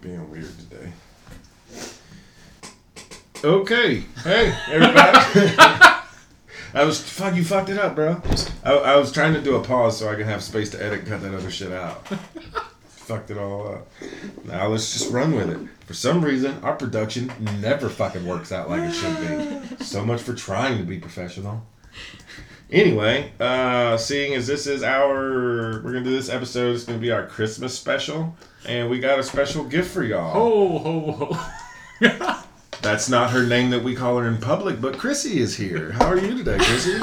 being weird today. Okay. Hey, everybody. I was fuck. You fucked it up, bro. I, I was trying to do a pause so I can have space to edit and cut that other shit out. fucked it all up. Now let's just run with it. For some reason, our production never fucking works out like it should be. So much for trying to be professional. Anyway, uh, seeing as this is our, we're gonna do this episode. It's gonna be our Christmas special, and we got a special gift for y'all. Ho ho ho. That's not her name that we call her in public, but Chrissy is here. How are you today, Chrissy?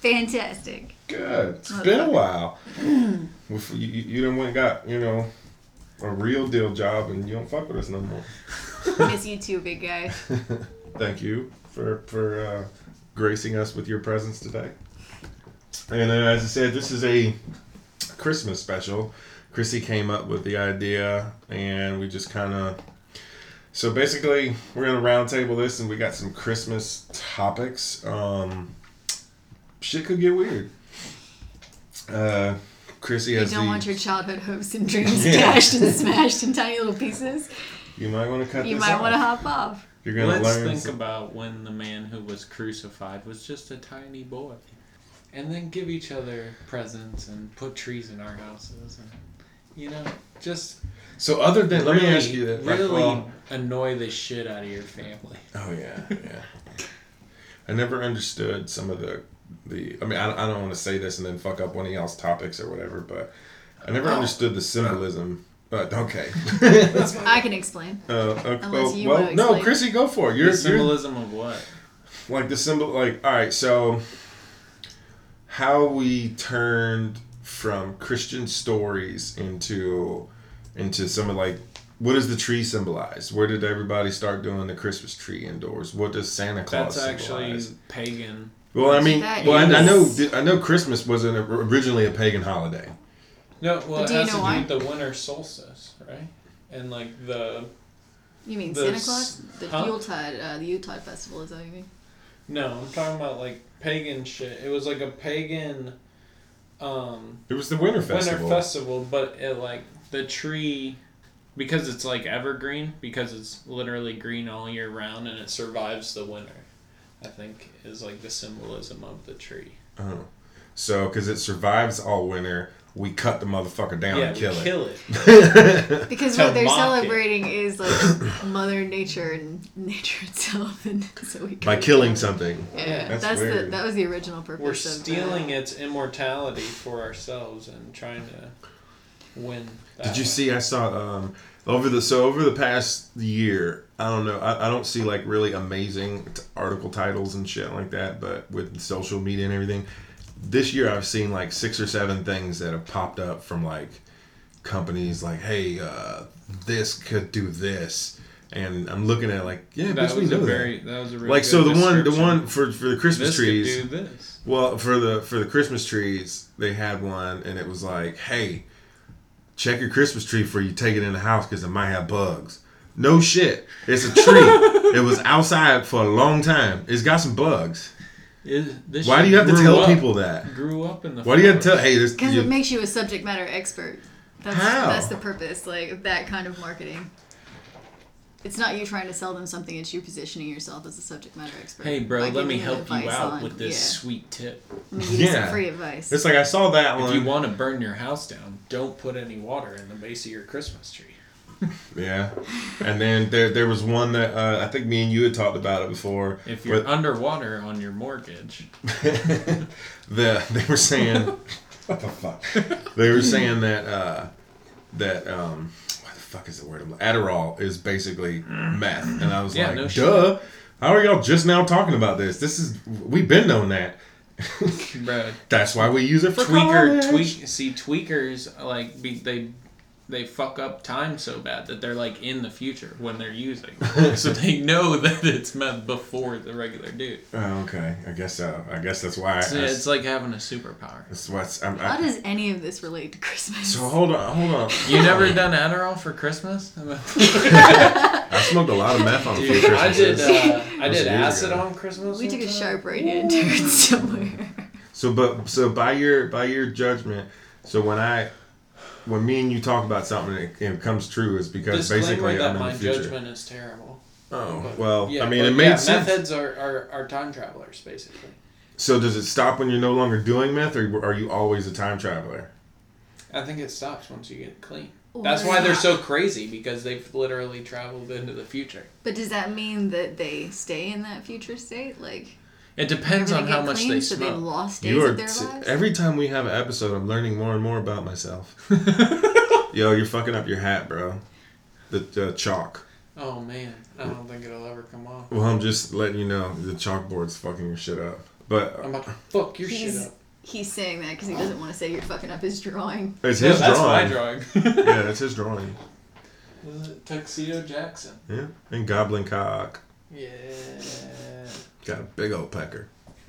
Fantastic. Good. It's been a while. If you, you you done went got, you know, a real deal job and you don't fuck with us no more. Miss you too, big guy. Thank you for, for uh, gracing us with your presence today. And as I said, this is a Christmas special. Chrissy came up with the idea, and we just kind of. So basically, we're gonna roundtable this, and we got some Christmas topics. Um, shit could get weird. Uh, Chrissy You don't the. want your childhood hopes and dreams Yeah. dashed and smashed in tiny little pieces. you might want to cut. You might want to hop off. You're gonna Let's learn. think some- about when the man who was crucified was just a tiny boy. And then give each other presents and put trees in our houses and you know, just so other than let me ask you that. like, really well- annoy the shit out of your family. Oh yeah, yeah. I never understood some of the the. I mean, I, I don't want to say this and then fuck up one of y'all's topics or whatever, but I never oh. understood the symbolism. But okay. I can explain. Uh, uh, Unless you well, wanna no. Chrissy, go for it. The You're, you're symbolism of what? like the symbol. Like, all right, so how we turned from Christian stories into into some of like what does the tree symbolize? Where did everybody start doing the Christmas tree indoors? What does Santa Claus That's actually symbolize? pagan. Well, I mean, That well, I, I know, I know, Christmas wasn't originally a pagan holiday. No, well, it do you has know to why? do with the winter solstice, right? And like the You mean The Santa Claus? The huh? Yuletide, uh, the Yuletide festival is that what you mean? no, I'm talking about like pagan shit. It was like a pagan um It was the Winter Festival. winter festival, but it like the tree because it's like evergreen because it's literally green all year round and it survives the winter. I think is like the symbolism of the tree. Oh. So, because it survives all winter, we cut the motherfucker down yeah, and we kill it. kill it. Because what they're celebrating is like Mother Nature and nature itself, and so we By cut it killing something. Yeah, That's that's, the that was the original purpose. We're of stealing that. its immortality for ourselves and trying to win. That Did you way. see? I saw um, over the so over the past year. I don't know. I, I don't see like really amazing t- article titles and shit like that. But with social media and everything, this year I've seen like six or seven things that have popped up from like companies like, hey, uh, this could do this, and I'm looking at like, yeah, That bitch, we was a know very that. that was a really Like good so the one the one for for the Christmas this trees. could do this. Well, for the for the Christmas trees, they had one, and it was like, "Hey, check your Christmas tree before you take it in the house because it might have bugs." No shit, it's a tree. it was outside for a long time. It's got some bugs. Is- this Why do you have to tell up- people that? Grew up in the. Why do you have to tell? Hey, this. Because it makes you a subject matter expert. That's, How? That's the purpose, like that kind of marketing. It's not you trying to sell them something; it's you positioning yourself as a subject matter expert. Hey, bro, let me help you out on- with this Yeah, sweet tip. I'm gonna give you Yeah. some free advice. it's like I saw that If one. you want to burn your house down, don't put any water in the base of your Christmas tree. yeah, and then there there was one that uh, I think me and you had talked about it before. If you're where- underwater on your mortgage, the they were saying what the fuck they were saying that uh that um what the fuck is the word Adderall is basically meth and I was Yeah, like no shit. duh how are y'all just now talking about this this is we've been known that that's why we use it for tweaker, college. tweak. See, tweakers like be, they they fuck up time so bad that they're like in the future when they're using, so they know that it's meant before the regular dude. oh, okay I guess so I guess that's why It's, I, it's like having a superpower. that's what's I'm, How I, does any of this relate to Christmas? so hold on hold on You never done Adderall for Christmas? I smoked a lot of meth on a few Dude, I did. Uh, I did acid ago. on Christmas. we one took a sharp right hand turn somewhere. So, but so by your by your judgment, so when I when me and you talk about something and it, it comes true is because Disclaimer basically that I'm in my the future. judgment is terrible. Oh But- well, yeah, I mean but it made yeah, sense. Meth heads are, are, are time travelers, basically. So does it stop when you're no longer doing meth, or are you always a time traveler? I think it stops once you get clean. Or- That's why they're so crazy because they've literally traveled into the future. But does that mean that they stay in that future state? Like It depends on how much they so they've lost days You are of their t- lives. every time we have an episode, I'm learning more and more about myself. Yo, you're fucking up your hat, bro. The uh, chalk. Oh man, I don't think it'll ever come off. Well, I'm just letting you know the chalkboard's fucking your shit up. But I'm about to fuck your shit he's up. he's saying that because he doesn't want to say you're fucking up his drawing. it's No, his that's drawing. my drawing. Yeah, it's his drawing. Was it Tuxedo Jackson? Yeah, and Goblin Cock Yeah. Got a big old pecker.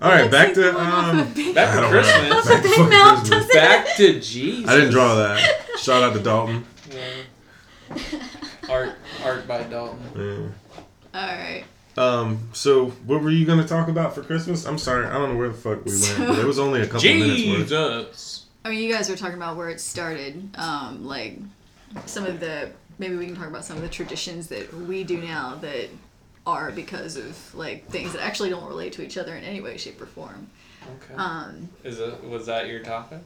All right, back to um. Back I to don't Christmas. Back to Big fucking mouth Christmas. doesn't- Back to Jesus. I didn't draw that. Shout out to Dalton. Yeah. Art, art by Dalton. Yeah. All right. Um. So, what were you gonna talk about for Christmas? I'm sorry, I don't know where the fuck we went. But it was only a couple minutes worth. Jesus. I mean, you guys were talking about where it started, um, like some of the maybe we can talk about some of the traditions that we do now that are because of like things that actually don't relate to each other in any way, shape, or form. Okay. Um, Is it? Was that your topic?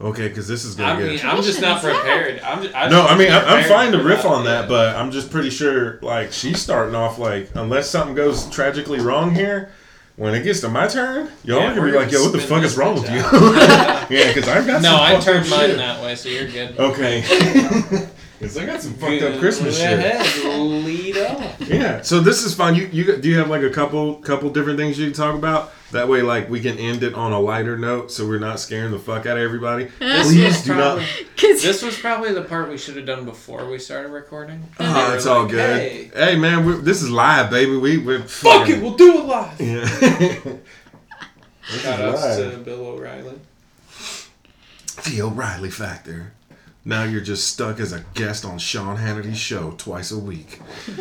Okay, because this is gonna I get. mean, I'm just not prepared. I'm just, I no, just I mean, I- I'm fine to riff on that, but I'm just pretty sure, like, she's starting off like, unless something goes tragically wrong here, when it gets to my turn, y'all Yeah, are gonna be like, yo, what the fuck is wrong with bitch you? yeah, because I've got No, some I turned mine shit. that way, so you're good. Okay. Because I got some fucked up Christmas Go shit. lead off. Yeah, so this is fun. You you do you have like a couple couple different things you can talk about? That way, like we can end it on a lighter note, so we're not scaring the fuck out of everybody. This Please was do not. probably- cause This was probably the part we should have done before we started recording. And Oh, were it's all good. Hey, Hey, man, we this is live, baby. We we're fuck it, we'll do it live. Yeah. Shout outs live. to Bill O'Reilly. The O'Reilly Factor. Now you're just stuck as a guest on Sean Hannity's show twice a week.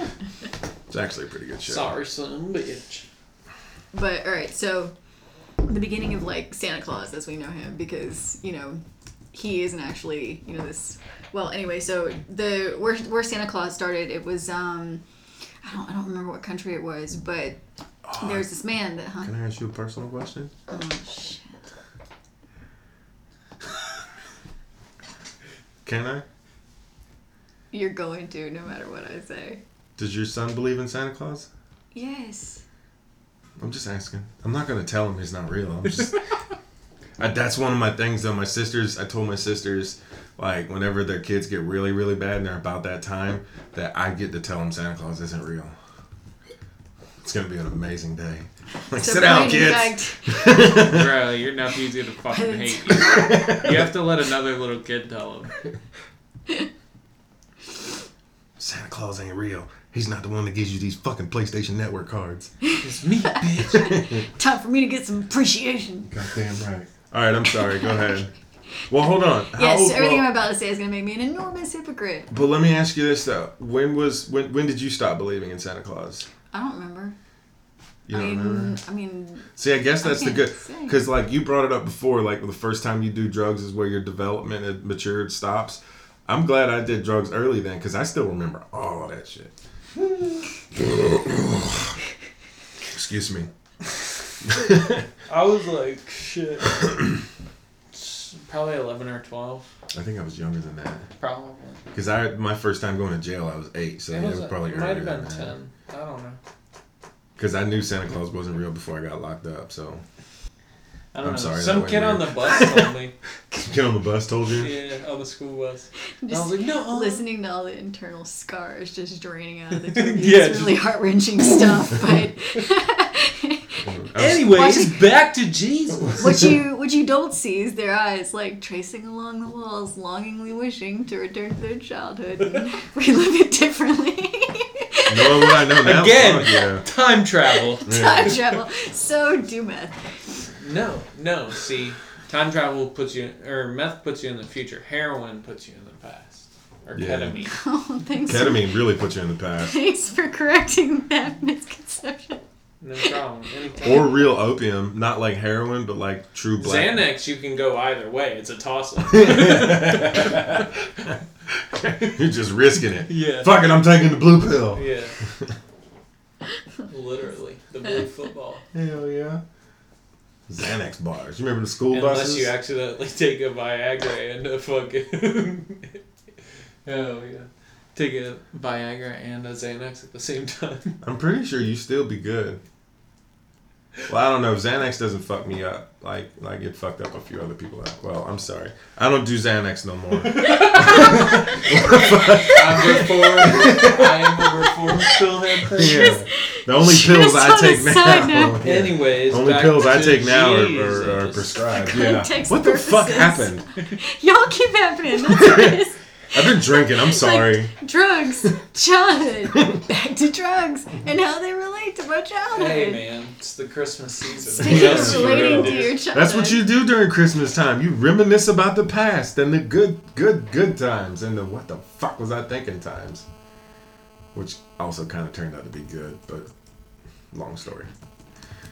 It's actually a pretty good show. Sorry, son, bitch. But all right, so the beginning of like Santa Claus as we know him, because you know he isn't actually you know this. Well, anyway, so the where where Santa Claus started, it was um I don't I don't remember what country it was, but there's this man that huh? Can I ask you a personal question? Oh shit. Can I? You're going to no matter what I say. Does your son believe in Santa Claus? Yes. I'm just asking. I'm not gonna tell him he's not real. I'm just. I, that's one of my things though. My sisters, I told my sisters, like whenever their kids get really, really bad and they're about that time, that I get to tell them Santa Claus isn't real. It's gonna be an amazing day. Like, sit down, kids. fact- Bro, your nephew's gonna fucking hate you. You have to let another little kid tell him. Santa Claus ain't real. He's not the one that gives you these fucking PlayStation Network cards. It's me, bitch. Time for me to get some appreciation. Goddamn right. All right, I'm sorry. Go ahead. Well, hold on. How Yes, old- everything well- I'm about to say is gonna make me an enormous hypocrite. But let me ask you this though: When was when when did you stop believing in Santa Claus? I don't remember. You I don't mean, remember? I mean, See, I guess I that's the good because like you brought it up before. Like the first time you do drugs is where your development and matured stops. I'm glad I did drugs early then because I still remember all of that shit. Excuse me. I was like, shit. Probably 11 or 12. I think I was younger than that Probably. because I my first time going to jail I was eight, so It, was, it was probably it might have been than that. 10. I don't know. Because I knew Santa Claus wasn't real before I got locked up. So I don't I'm know. sorry, Some went kid on the bus told me. kid on the bus told you. Yeah, on the school bus. And I just was like, no. Uh-uh. listening to all the internal scars just draining out of the tube. Yeah, it's really heart wrenching stuff. But I was- Anyways, back to Jesus. what you what you don't see is their eyes like tracing along the walls, longingly wishing to return to their childhood and relive it differently. Knowing what I know now, Again. yeah. Time travel. Time travel. So do meth. No, no. See, time travel puts you, or meth puts you in the future. Heroin puts you in the past, or Yeah. ketamine. Oh, thanks. For, Ketamine really puts you in the past. thanks for correcting that misconception. No problem. Anytime. or real opium, not like heroin, but like true black. Xanax, you can go either way. It's a toss up. You're just risking it. yeah. Fuck it, I'm taking the blue pill. Yeah. Literally, the blue football. Hell yeah. Xanax bars. You remember the school Unless buses? you accidentally take a Viagra and a fucking. Hell yeah. Take a Viagra and a Xanax at the same time. I'm pretty sure you still be good. Well, I don't know. Xanax doesn't fuck me up like like it fucked up a few other people. Up. Well, I'm sorry. I don't do Xanax no more. I'm reformed. I am a reformed pillhead person. yeah. The only pills I take side now. Yeah. Anyways, Only pills I take now are, Jesus. are, are prescribed. Yeah. context What the fuck happened? Y'all keep happening. That's what it is. I've been drinking. I'm sorry. Drugs, childhood, back to drugs, and how they relate to my childhood. Hey man, it's the Christmas season. Speaking What else you relating gonna your childhood. That's what you do during Christmas time. You reminisce about the past and the good, good, good times and the what the fuck was I thinking times. Which also kind of turned out to be good, but long story.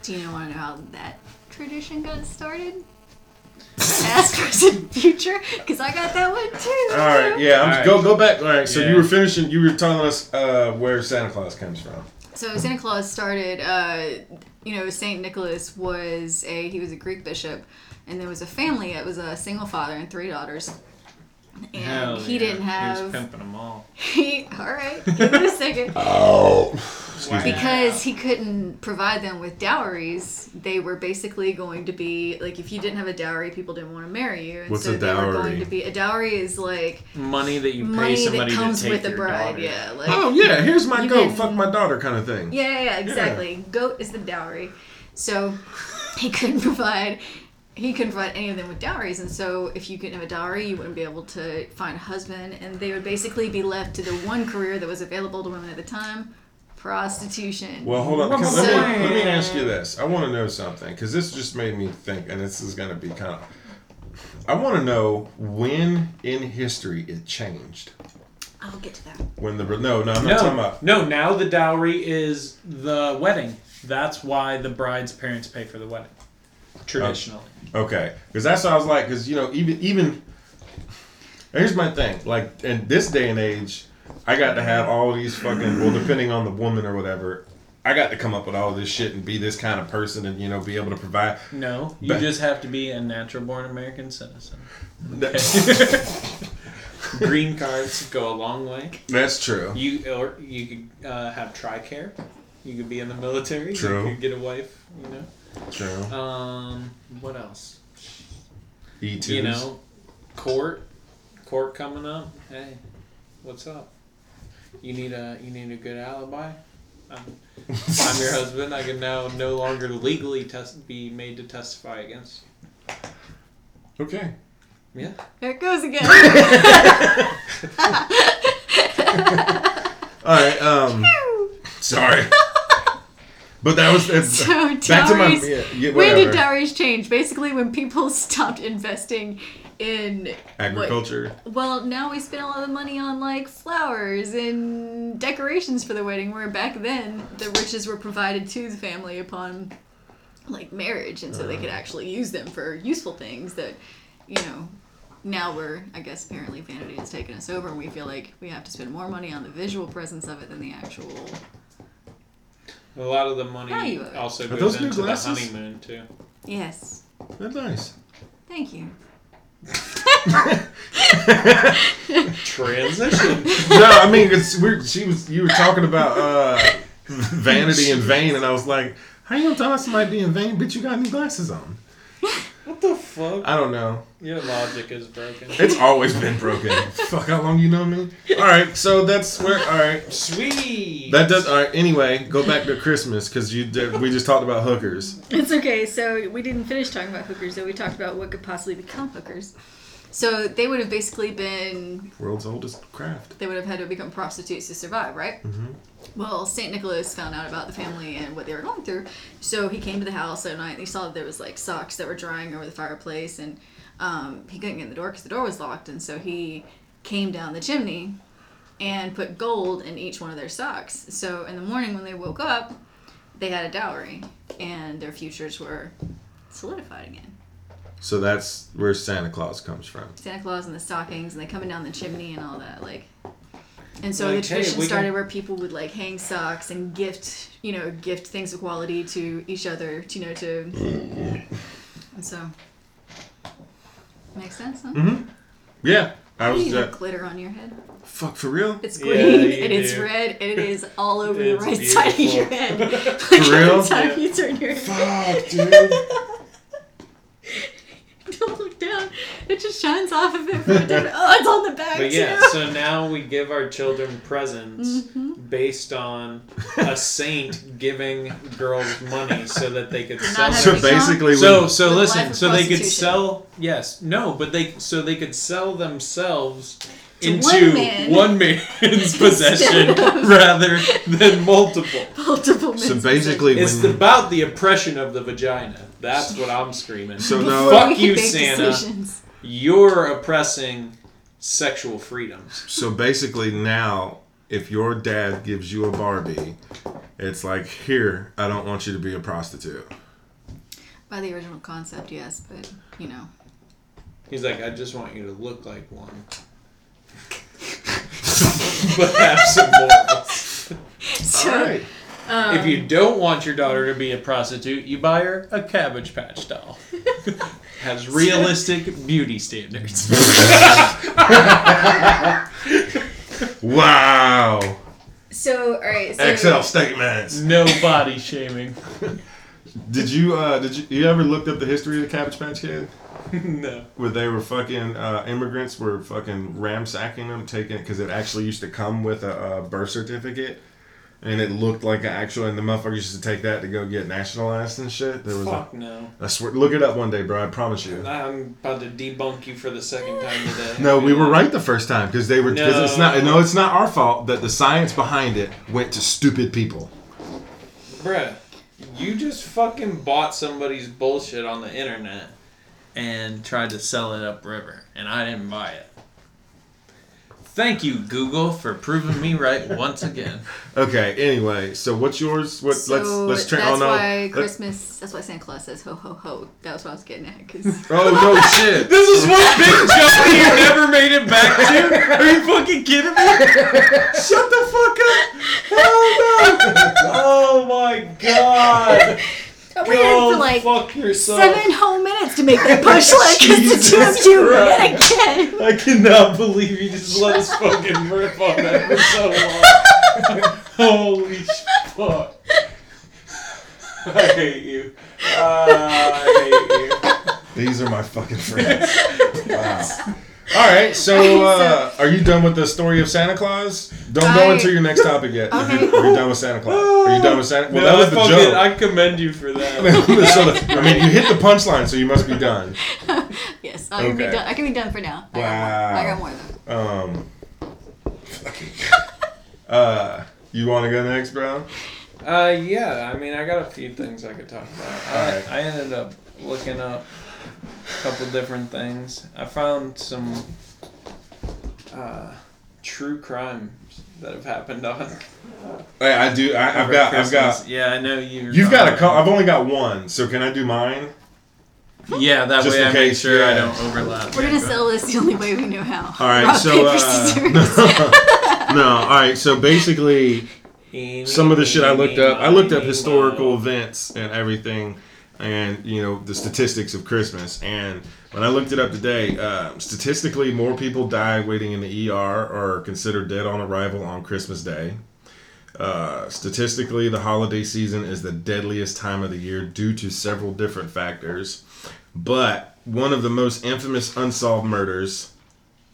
Do you want to know how that tradition got started? Past, present, future? Because I got that one too. All right, yeah, I'm, All right. go go back. All right, so Yeah. you were finishing. You were telling us uh, where Santa Claus comes from. So Santa Claus started. Uh, you know, Saint Nicholas was a he was a Greek bishop, and there was a family It was a single father and three daughters. And Hell he yeah. didn't He was have pimping them all. he. All right, give it a second. Oh, Wow. because he couldn't provide them with dowries, they were basically going to be like if you didn't have a dowry, people didn't want to marry you, and What's so a they were dowry? going to be a dowry is like money that you pay somebody that comes to take with the your bride. daughter. Yeah, like oh yeah. Here's my goat. can- Fuck my daughter, kind of thing. yeah, yeah, yeah, exactly. Goat is the dowry, so he couldn't provide. He couldn't provide any of them with dowries, and so if you couldn't have a dowry, you wouldn't be able to find a husband, and they would basically be left to the one career that was available to women at the time: prostitution. Well, hold on. What's Let me, let me ask you this. I want to know something because this just made me think, and this is going to be kind of. I want to know when in history it changed. I'll get to that. When the no, no, I'm not talking No, about. no. Now the dowry is the wedding. That's why the bride's parents pay for the wedding. Oh. Traditionally, Okay, because that's what I was like. Because you know, even even. Here's my thing. Like in this day and age, I got to have all these fucking. Well, depending on the woman or whatever, I got to come up with all this shit and be this kind of person and you know be able to provide. no. You But- just have to be a natural-born American citizen. Green cards go a long way. That's true. You or you could uh, have tricare. You could be in the military. True. You could get a wife. You know. True. Um. What else? E twos. You know, court, court coming up. Hey, what's up? You need a you need a good alibi. I'm, I'm your husband. I can now no longer legally test be made to testify against Okay. Yeah. There it goes again. All right. Um. Sorry. But that was it's, So back to my dowries. yeah, yeah, when did dowries change? Basically, when people stopped investing in agriculture. What, well, now we spend a lot of money on like flowers and decorations for the wedding. Where back then, the riches were provided to the family upon like marriage, and so they could uh-huh. actually use them for useful things. That you know. Now we're, I guess, apparently vanity has taken us over, and we feel like we have to spend more money on the visual presence of it than the actual. A lot of the money Value of it. also Are goes those new into the glasses? honeymoon too. Yes, That's nice. thank you. Transition. no, I mean it's we're, she was you were talking about uh, vanity and vain, and I was like, how you gonna tell us somebody being vain, bitch? You got new glasses on. What the fuck? I don't know. Your logic is broken. It's always been broken. Fuck, how long you know me? All right, so that's where. All right, Sweet. that does. All right. Anyway, go back to Christmas because you did, we just talked about hookers. It's okay. So we didn't finish talking about hookers, though. We talked about what could possibly become hookers. So they would have basically been, World's oldest craft. they would have had to become prostitutes to survive, right? Mm-hmm. Well, St. Nicholas found out about the family and what they were going through. So he came to the house at night and he saw that there was like socks that were drying over the fireplace and um, he couldn't get in the door because the door was locked. And so he came down the chimney and put gold in each one of their socks. So in the morning when they woke up, they had a dowry, and their futures were solidified again. So that's where Santa Claus comes from. Santa Claus and the stockings, and they coming down the chimney and all that, like. And so Like, the tradition we started can- where people would like hang socks and gift, you know, gift things of quality to each other, to, you know, to. And so. Makes sense, huh? Mm-hmm. Yeah, I was. need Uh, glitter on your head. fuck for real. It's Yeah, green you and it's do. red and it is all over the It's right side of your head. Like For real? every time Yeah. you turn your head, Fuck, dude. don't look down. It just shines off of it. From different- oh, it's on the back But yeah, too. so now we give our children presents Mm-hmm. based on a saint giving girls money so that they could sell. having So Every basically, So so listen, so they could sell yes, no, but they so they could sell themselves into one man. one man's possession rather than multiple. Multiple so basically, It's when about the oppression of the vagina. That's what I'm screaming. So possessions. no- Fuck you, Santa. decisions. You're oppressing sexual freedoms. so basically now, if your dad gives you a Barbie, it's like here. I don't want you to be a prostitute. By the original concept, yes, but you know. He's like, I just want you to look like one. but have some morals. So, All right. Um, if you don't want your daughter to be a prostitute, you buy her a Cabbage Patch doll. Has realistic beauty standards. Wow. so all right. So, Excel statements. no body shaming. Did you uh did you, you ever looked up the history of the Cabbage Patch Kid? no. Where they were fucking uh, immigrants were fucking ramsacking them, taking it because it actually used to come with a, a birth certificate, and it looked like an actual. And the motherfuckers used to take that to go get nationalized and shit. There was a, Fuck no. I swear, look it up one day, bro. I promise you. I'm about to debunk you for the second time today. No, we were right the first time because they were. Because it's not. No. No, it's not our fault that the science behind it went to stupid people. Bruh, you just fucking bought somebody's bullshit on the internet and tried to sell it upriver, and I didn't buy it. Thank you, Google, for proving me right once again. Okay. Anyway, so what's yours? What? So let's let's turn. Oh, that's oh no. why let- Christmas. That's why Santa Claus says ho ho ho. That was what I was getting at. Cause Oh no shit. This is one big joke you never made it back to. Are you fucking kidding me? Shut the fuck up! Oh no! Oh my god! I waited Go for like fuck yourself. seven whole minutes to make that punchline because the two of Jesus you Christ. yet again. I cannot believe you just let us fucking rip on that for so long. Holy fuck. I hate you. I hate you. These are my fucking friends. wow. All right, so uh, are you done with the story of Santa Claus? Don't go I- into your next topic yet. Okay. Are you done with Santa Claus? Are you done with Santa? Well, No, that was I the joke. I commend you for that. so the, I mean, you hit the punchline, so you must be done. Yes, I can be Okay. done. I can be done for now. I Wow. got more. I got more though. Um, fucking- uh, you want to go next, bro? Uh, yeah, I mean, I got a few things I could talk about. I, Alright. I ended up looking up a couple different things. I found some uh, true crimes that have happened on. Hey, I do. I, I've over got. I've got. Yeah, I know you. You've got a. call. I've only got one, so can I do mine? Yeah, that Just way in I make case, sure I don't overlap. We're gonna sell this the only way we know how. All right, Rock, so paper, uh, no, all right. So basically, some of the shit I looked up. I looked up historical events and everything, and you know the statistics of Christmas. And when I looked it up today, uh, statistically, more people die waiting in the ER or are considered dead on arrival on Christmas Day. Uh, statistically, the holiday season is the deadliest time of the year due to several different factors. But one of the most infamous unsolved murders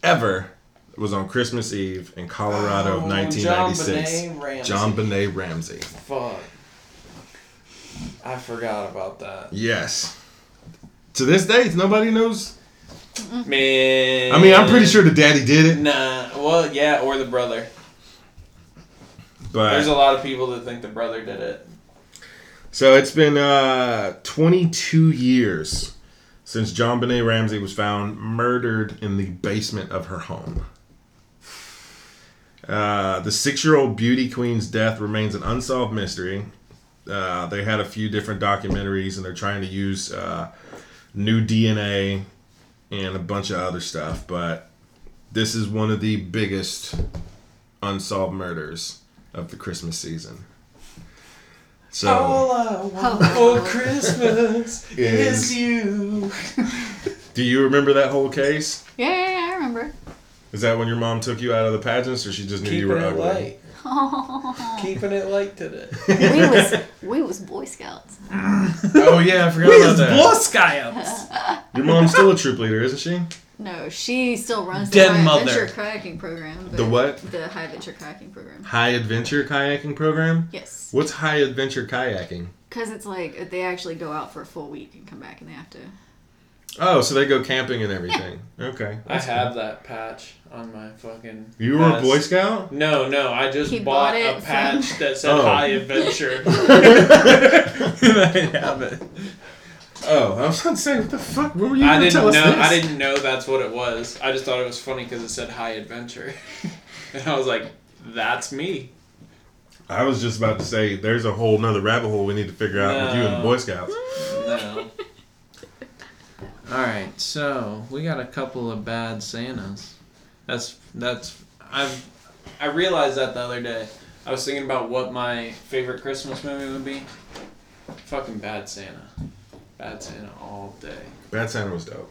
ever was on Christmas Eve in Colorado of Oh, 1996. JonBenét Ramsey. JonBenét Ramsey. Fuck. I forgot about that. Yes. To this day, nobody knows. Man. I mean, I'm pretty sure the daddy did it, Nah. Well, yeah, or the brother. but There's a lot of people that think the brother did it. so it's been uh, 22 years since JonBenét Ramsey was found murdered in the basement of her home. Uh, the six-year-old beauty queen's death remains an unsolved mystery. Uh, they had a few different documentaries, and they're trying to use uh, new DNA and a bunch of other stuff. But this is one of the biggest unsolved murders of the Christmas season. So I want for Christmas is you. Do you remember that whole case? Yeah, yeah, yeah, I remember. Is that when your mom took you out of the pageants, or she just knew you were it ugly? light. Keeping it light today. we was we was Boy Scouts. Oh yeah, I forgot about that. Boy Scouts. Your mom's still a troop leader, isn't she? No, she still runs the Dead High mother. Adventure kayaking program. but- The what? The High Adventure kayaking program. High adventure kayaking program. Yes, What's high adventure kayaking? because it's like they actually go out for a full week and come back, and they have to. Oh, so they go camping and everything. Okay. I have that patch on my fucking. You were a. Boy Scout? No, no, I just He bought, bought a patch from- that said Oh. High Adventure. I have it. Oh, I was about to say, what the fuck? What were you I gonna didn't tell know. us this? I didn't know that's what it was. I just thought it was funny because it said High Adventure, and I was like, "That's me." I was just about to say, there's a whole nother rabbit hole we need to figure out with you and the Boy Scouts. No. All right, so we got a couple of bad Santas. That's that's I've I realized that the other day. I was thinking about what my favorite Christmas movie would be. Fucking Bad Santa. Bad Santa all day. Bad Santa was dope.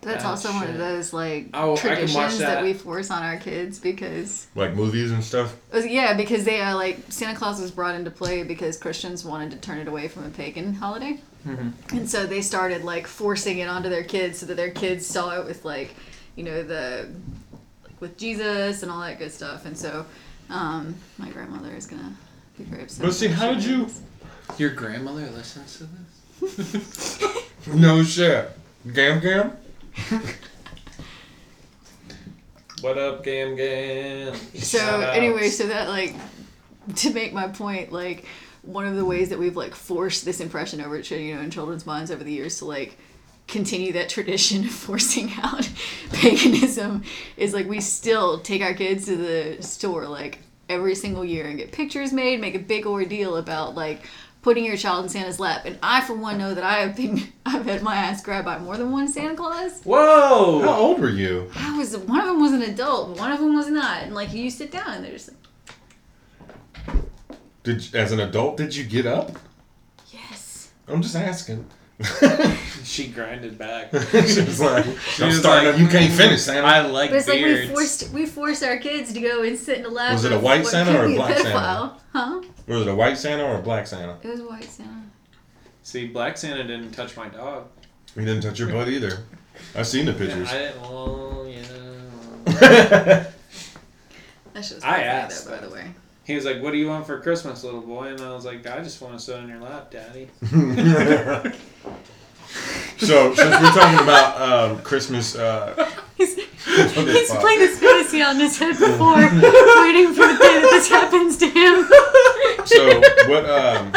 That's Ah, also one of those like Oh, I can watch traditions that. that. we force on our kids because Like movies and stuff. Uh, Yeah, because they are like Santa Claus was brought into play because Christians wanted to turn it away from a pagan holiday, Mhm. and so they started like forcing it onto their kids so that their kids saw it with like, you know, the like, with Jesus and all that good stuff. And so, um, my grandmother is gonna be very upset. But see, how did you- Your grandmother listens to this? No shit. Gam Gam? What up, Gam Gam? So Shout anyway, outs. so that like to make my point, like one of the ways that we've like forced this impression over to you know in children's minds over the years to like continue that tradition of forcing out paganism is like we still take our kids to the store like every single year and get pictures made, make a big ordeal about like putting your child in Santa's lap. And I for one know that I have been I've had my ass grabbed by more than one Santa Claus. Whoa! How old were you? I was one of them was an adult, one of them was not. And like you sit down and they're just like, Did as an adult did you get up? yes. I'm just asking. She grinded back. she was like, She I'm was starting. like, you can't finish, Santa. I like But it's like we forced we forced our kids to go and sit in the lap. Was it a white Santa or a black Santa? pedophile. Huh? Was it a white Santa or a black Santa? It was a white Santa. See, Black Santa didn't touch my dog. He didn't touch your butt either. I've seen the pictures. I didn't. Well, yeah. That shit was I pretty funny, asked though, by the way. He was like, "What do you want for Christmas, little boy?" And I was like, "I just want to sit on your lap, Daddy." so since we're talking about um, Christmas, uh, He's, he's spot. playing this fantasy on his head before, waiting for the day that this happens to him. so what? Um,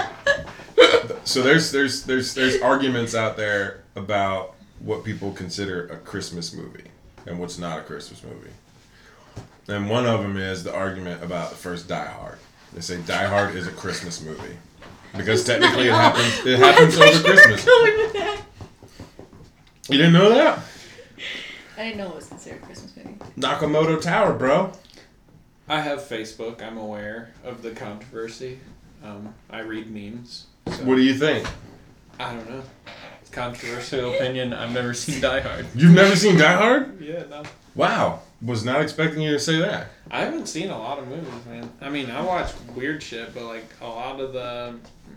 so there's there's there's there's arguments out there about what people consider a Christmas movie and what's not a Christmas movie. And one of them is the argument about the first Die Hard. They say Die Hard is a Christmas movie because technically it happens it happens over Christmas. Going with that. You didn't know that? I didn't know it was considered a Christmas movie. Nakamoto Tower, bro. I have Facebook. I'm aware of the controversy. Um, I read memes. So What do you think? I don't know. Controversial opinion. I've never seen Die Hard. You've never seen Die Hard? Yeah, no. Wow. Was not expecting you to say that. I haven't seen a lot of movies, man. I mean, I watch weird shit, but like a lot of the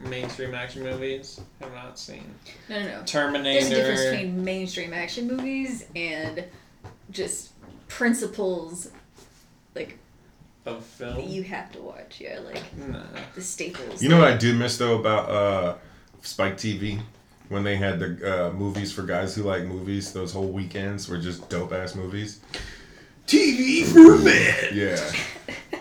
mainstream action movies, I've not seen. No, no, no. Terminator. There's a difference between mainstream action movies and just principles like of that film. you have to watch. Yeah, like Nah. the staples. You know what I do miss though about uh, Spike TV when they had the uh, movies for guys who like movies. Those whole weekends were just dope ass movies. TV for men. Yeah,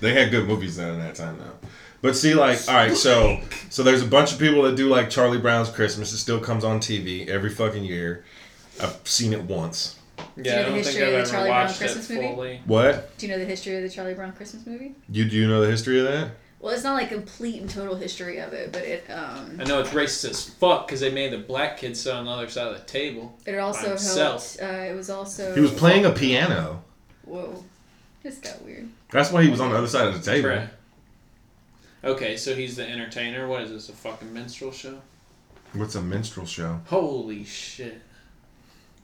they had good movies then in that time though. But see, like, all right, so so there's a bunch of people that do like Charlie Brown's Christmas. It still comes on TV every fucking year. I've seen it once. you Yeah, know I the don't think history of the Charlie Brown Christmas movie? What? Do you know the history of the Charlie Brown Christmas movie? You do you know the history of that? Well, it's not like complete and total history of it, but it um I know it's racist as fuck because they made the black kid sit on the other side of the table. it also himself. helped. Uh, it was also He was playing a piano. Whoa, this got weird. That's why he was on the other side of the table. Right. Okay, so he's the entertainer. What is this? A fucking minstrel show? What's a minstrel show? Holy shit!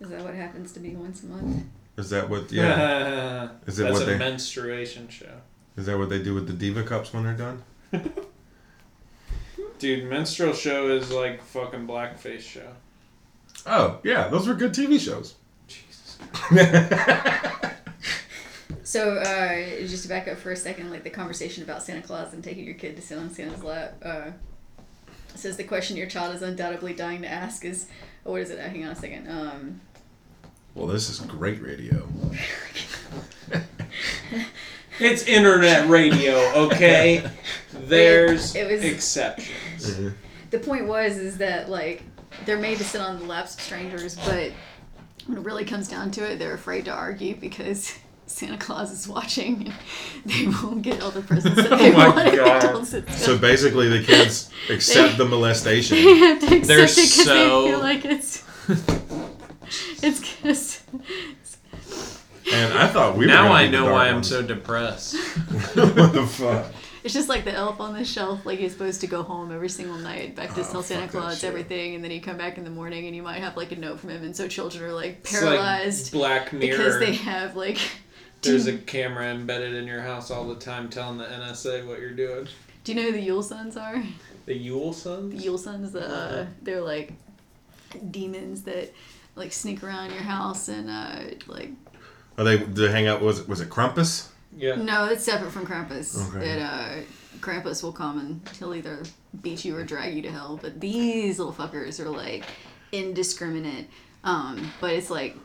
Is that what happens to me once a month? Is that what? Yeah. Is it That's what a they? menstruation show. Is that what they do with the diva cups when they're done? Dude, minstrel show is like fucking blackface show. Oh yeah, those were good TV shows. Jesus. So, uh, just to back up for a second, like the conversation about Santa Claus and taking your kid to sit on Santa's lap. Uh, says the question your child is undoubtedly dying to ask is, oh, what is it? Uh, hang on a second. Um, well, this is great radio. It's internet radio, okay? There's It- it was- exceptions. Mm-hmm. the point was is that like they're made to sit on the laps of strangers, but when it really comes down to it, they're afraid to argue because Santa Claus is watching and they won't get all the presents that oh they Oh my want. if God. don't sit So still. basically, the kids accept the molestation. they have to accept They're it because so- they feel like it's it's just And I thought we were. now gonna I know dark why I'm so depressed. what the fuck? it's just like the elf on the shelf. Like he's supposed to go home every single night, back to Oh, tell Santa Claus everything, and then you come back in the morning and you might have like a note from him, and so children are like It's like paralyzed Black Mirror. because they have like. There's a camera embedded in your house all the time telling the NSA what you're doing. Do you know who the Yule Sons are? The Yule Sons. The Sons? Yule Sons, the, uh, Uh-uh. they're like demons that like sneak around your house and uh, like Are they? Did they hang out? Was it? Was it Krampus? Yeah. no, it's separate from Krampus. Okay. That uh, Krampus will come and he'll either beat you or drag you to hell. But these little fuckers are like indiscriminate. Um, but it's like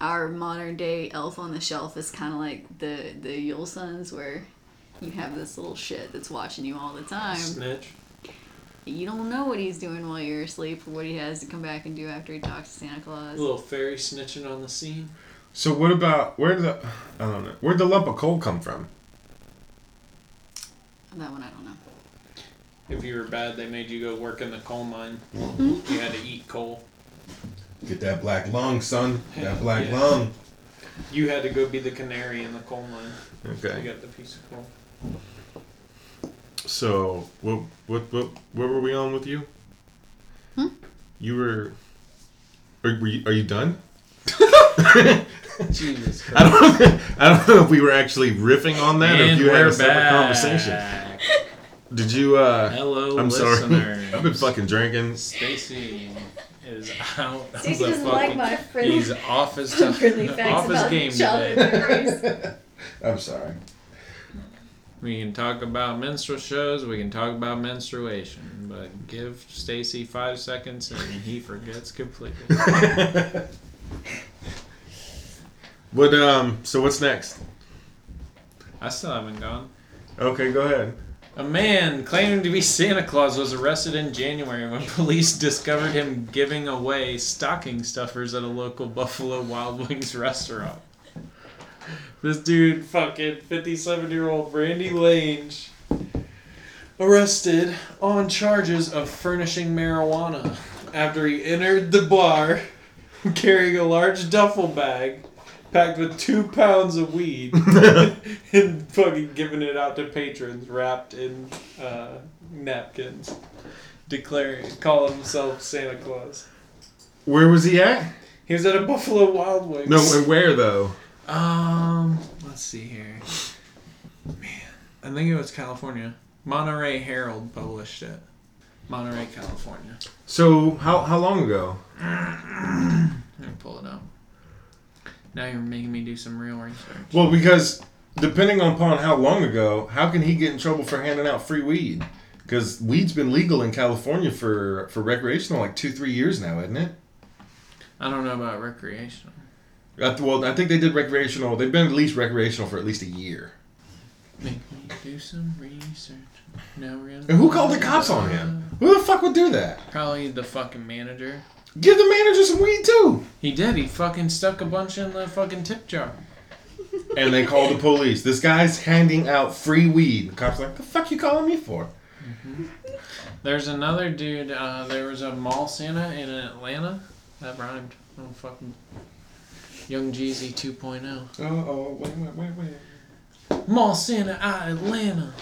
our modern day Elf on the Shelf is kind of like the the Yule Sons where. You have this little shit that's watching you all the time. Snitch. You don't know what he's doing while you're asleep or what he has to come back and do after he talks to Santa Claus. Little fairy snitching on the scene. So what about where the? I don't know. Where'd the lump of coal come from? That one I don't know. If you were bad, they made you go work in the coal mine. Mm-hmm. You had to eat coal. Get that black lung, son. That black Yeah. lung. You had to go be the canary in the coal mine. You Okay. got the piece of coal. So what? What? What? Where were we on with you? Hmm? You were. Are, were you, are you done? Jesus I don't. I don't know if we were actually riffing on that, or if you had a we're separate back. conversation. Did you? uh Hello, I'm sorry. I've been fucking drinking. Stacy is out. Stacy doesn't like my friend- He's off his, friendly off facts his about game childhood today. I'm sorry. We can talk about menstrual shows. We can talk about menstruation, but give Stacy five seconds and he forgets completely. What? Um. So what's next? I still haven't gone. Okay, go ahead. A man claiming to be Santa Claus was arrested in January when police discovered him giving away stocking stuffers at a local Buffalo Wild Wings restaurant. This dude, fucking 57 year old Brandy Lange, arrested on charges of furnishing marijuana after he entered the bar carrying a large duffel bag packed with two pounds of weed and fucking giving it out to patrons wrapped in uh, napkins, declaring, calling himself Santa Claus. Where was he at? He was at a Buffalo Wild Wings. No, and where though? Um, let's see here. Man, I think it was California. Monterey Herald published it. Monterey, California. So how how long ago? Let me pull it up. Now you're making me do some real research. Well, because depending upon how long ago, how can he get in trouble for handing out free weed? Because weed's been legal in California for for recreational like two three years now, isn't it? I don't know about recreational. Well, I think they did recreational. They've been at least recreational for at least a year. Make me do some research. Now we're gonna. And who called the cops on him? Who the fuck would do that? Probably the fucking manager. Give the manager some weed too. He did. He fucking stuck a bunch in the fucking tip jar. and they call the police. This guy's handing out free weed. The cops like, the fuck you calling me for? There's another dude. Uh, there was a mall Santa in Atlanta. That rhymed. Oh fucking. Young Jeezy 2.0. Oh, oh, wait, wait, wait, wait. Mall Santa, Atlanta.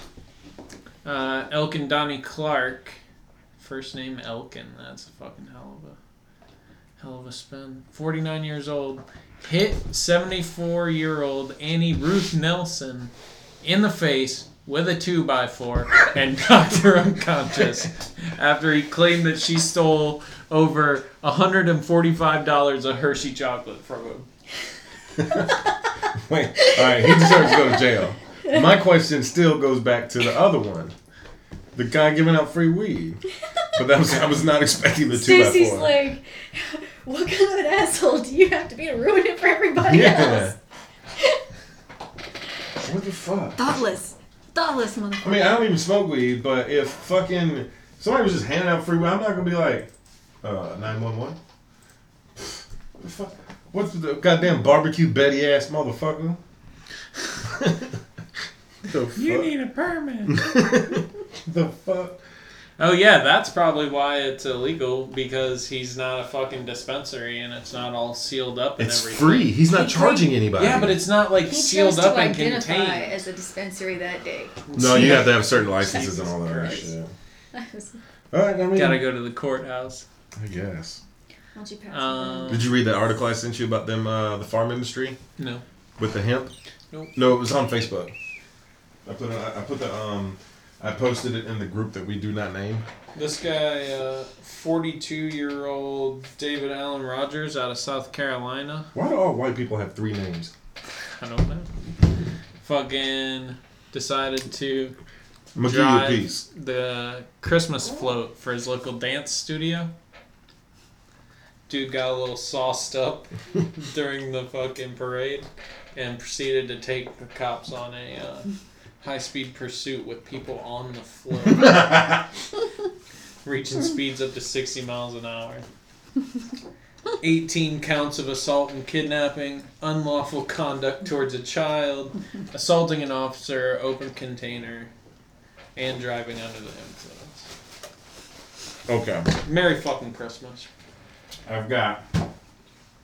Uh, Elkin Donnie Clark. First name Elkin. That's a fucking hell of a hell of a spin. 49 years old. Hit 74 year old Annie Ruth Nelson in the face with a 2x4 and knocked her unconscious after he claimed that she stole over $145 of Hershey chocolate from him. Wait, all right, he deserves to go to jail. My question still goes back to the other one. The guy giving out free weed. But that was I was not expecting the two by Stacy's four. like, what kind of an asshole do you have to be to ruin it for everybody Yeah. else? What the fuck? Thoughtless. Thoughtless motherfucker. I mean, I don't even smoke weed, but if fucking somebody was just handing out free weed, I'm not gonna be like, uh, 911. What the fuck? What's the goddamn barbecue Betty ass motherfucker? the fuck? You need a permit. the fuck? Oh yeah, that's probably why it's illegal because he's not a fucking dispensary and it's not all sealed up and everything. It's everything. free. He's not charging anybody. Yeah, but it's not like He sealed chose to up and identify contained. as a dispensary that day. no. You have to have certain licenses and all that other Jesus shit. All right, I mean, Gotta go to the courthouse. I guess. Why don't you pass Um, Did you read that article I sent you about them, uh, the farm industry No. with the hemp? Nope. No, it was on Facebook. I put it, I put the um, I posted it in the group that we do not name. This guy, uh, 42 year old David Allen Rogers out of South Carolina. Why do all white people have three names? I don't know. Fucking decided to I'm gonna give you a drive piece. the Christmas float for his local dance studio. Dude got a little sauced up during the fucking parade and proceeded to take the cops on a uh, high speed pursuit with people on the floor, reaching speeds up to 60 miles an hour. 18 counts of assault and kidnapping, unlawful conduct towards a child, assaulting an officer, open container, and driving under the influence. Okay, Merry fucking Christmas. I've got.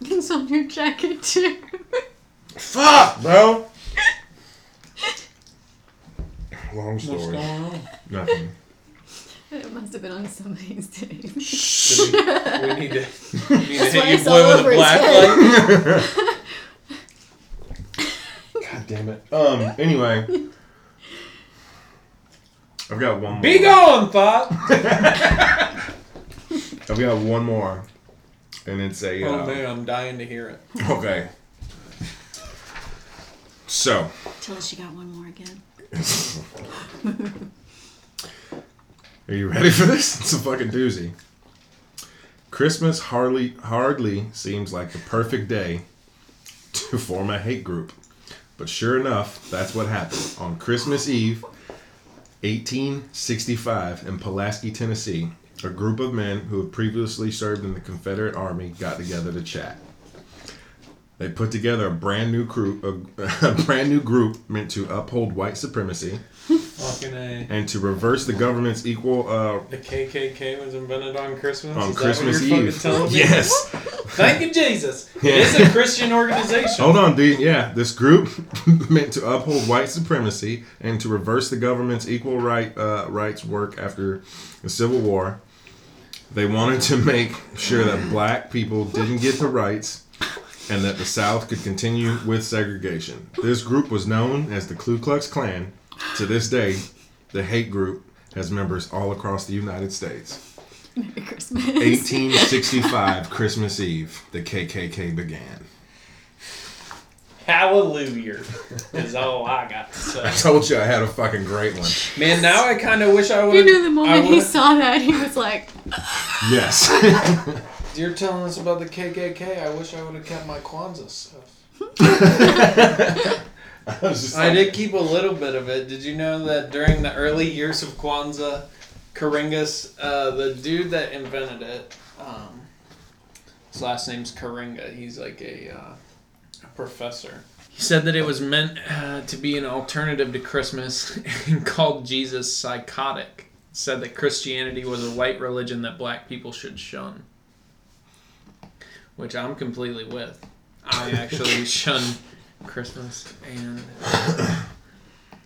It's on your jacket too. Fuck, bro. Long What's story. going on? Nothing. It must have been on somebody's day. Do we, we need to, we need to That's why hit you it's all blue with a his black head. light. God damn it. Um. Anyway, I've got one more. Be gone, thought. I've got one more, and it's a. Oh uh, man, I'm dying to hear it. Okay. So, Tell us you got one more again. are you ready for this? It's a fucking doozy. Christmas hardly hardly seems like the perfect day to form a hate group. But sure enough, that's what happened. On Christmas Eve, 1865, in Pulaski, Tennessee, a group of men who had previously served in the Confederate Army got together to chat. They put together a brand new crew, a, a brand new group meant to uphold white supremacy and to reverse the government's equal uh, The KKK was invented on Christmas. on Is Christmas Eve. Yes. Thank you, Jesus. Yeah. It is a Christian organization. Hold on, dude. Yeah, this group meant to uphold white supremacy and to reverse the government's equal right uh, rights work after the Civil War. They wanted to make sure that black people didn't get the rights and that the South could continue with segregation. This group was known as the Ku Klux Klan. To this day, the hate group has members all across the United States. Merry Christmas. 1865 Christmas Eve, the KKK began. Hallelujah is all I got to say. I told you I had a fucking great one. Man, now I kind of wish I would. You knew the moment he saw that, he was like, Yes. You're telling us about the KKK. I wish I would have kept my Kwanzaa stuff. I was I did keep a little bit of it. Did you know that during the early years of Kwanzaa, Karenga's, uh, the dude that invented it, um, his last name's Karenga. He's like a, uh, a professor. He said that it was meant uh, to be an alternative to Christmas and called Jesus psychotic. Said that Christianity was a white religion that black people should shun. Which I'm completely with. I actually shun Christmas and I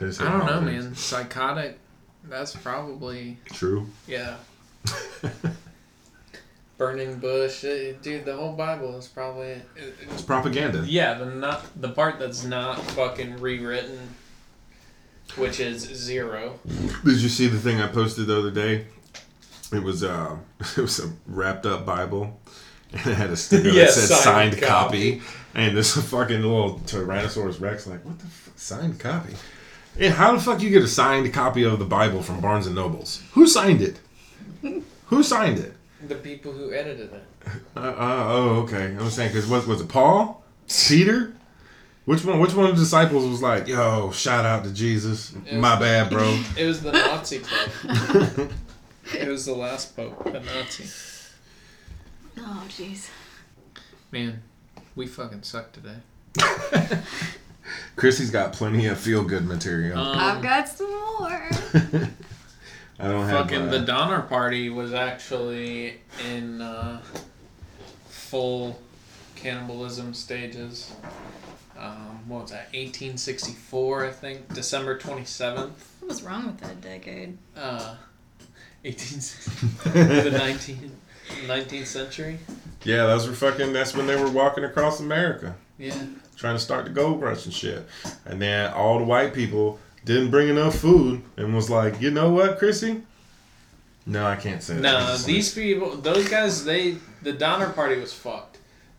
don't know, holidays. man. Psychotic. That's probably True. yeah. Burning bush, eh, dude. The whole Bible is probably it- It's propaganda. yeah. The not the part that's not fucking rewritten, which is zero. Did you see the thing I posted the other day? It was uh, it was a wrapped up Bible, and it had a sticker Yeah, that said signed signed, copy. and this fucking little Tyrannosaurus Rex like, what the f- signed copy? And how the fuck you get a signed copy of the Bible from Barnes and Nobles? Who signed it? Who signed it? The people who edited it. Uh, uh, oh, okay. I was saying because was was it Paul, Peter? Which one? Which one of the disciples was like, "Yo, shout out to Jesus"? Was My bad, bro. It was the Nazi pope. it was the last pope, the Nazi. Oh, jeez. Man, we fucking suck today. Chrissy's got plenty of feel good material. Um, I've got some more. I don't have Fucking uh, the Donner Party was actually in uh, full cannibalism stages. Um, what was that? 1864, I think. December 27th. What was wrong with that decade? Uh, 1860. the 19th, 19th century. Yeah, those were fucking. That's when they were walking across America, Yeah. trying to start the gold rush and shit. And then all the white people didn't bring enough food and was like, you know what, Chrissy? No, I can't say that. No, these people, those guys, they, the Donner Party was fucked.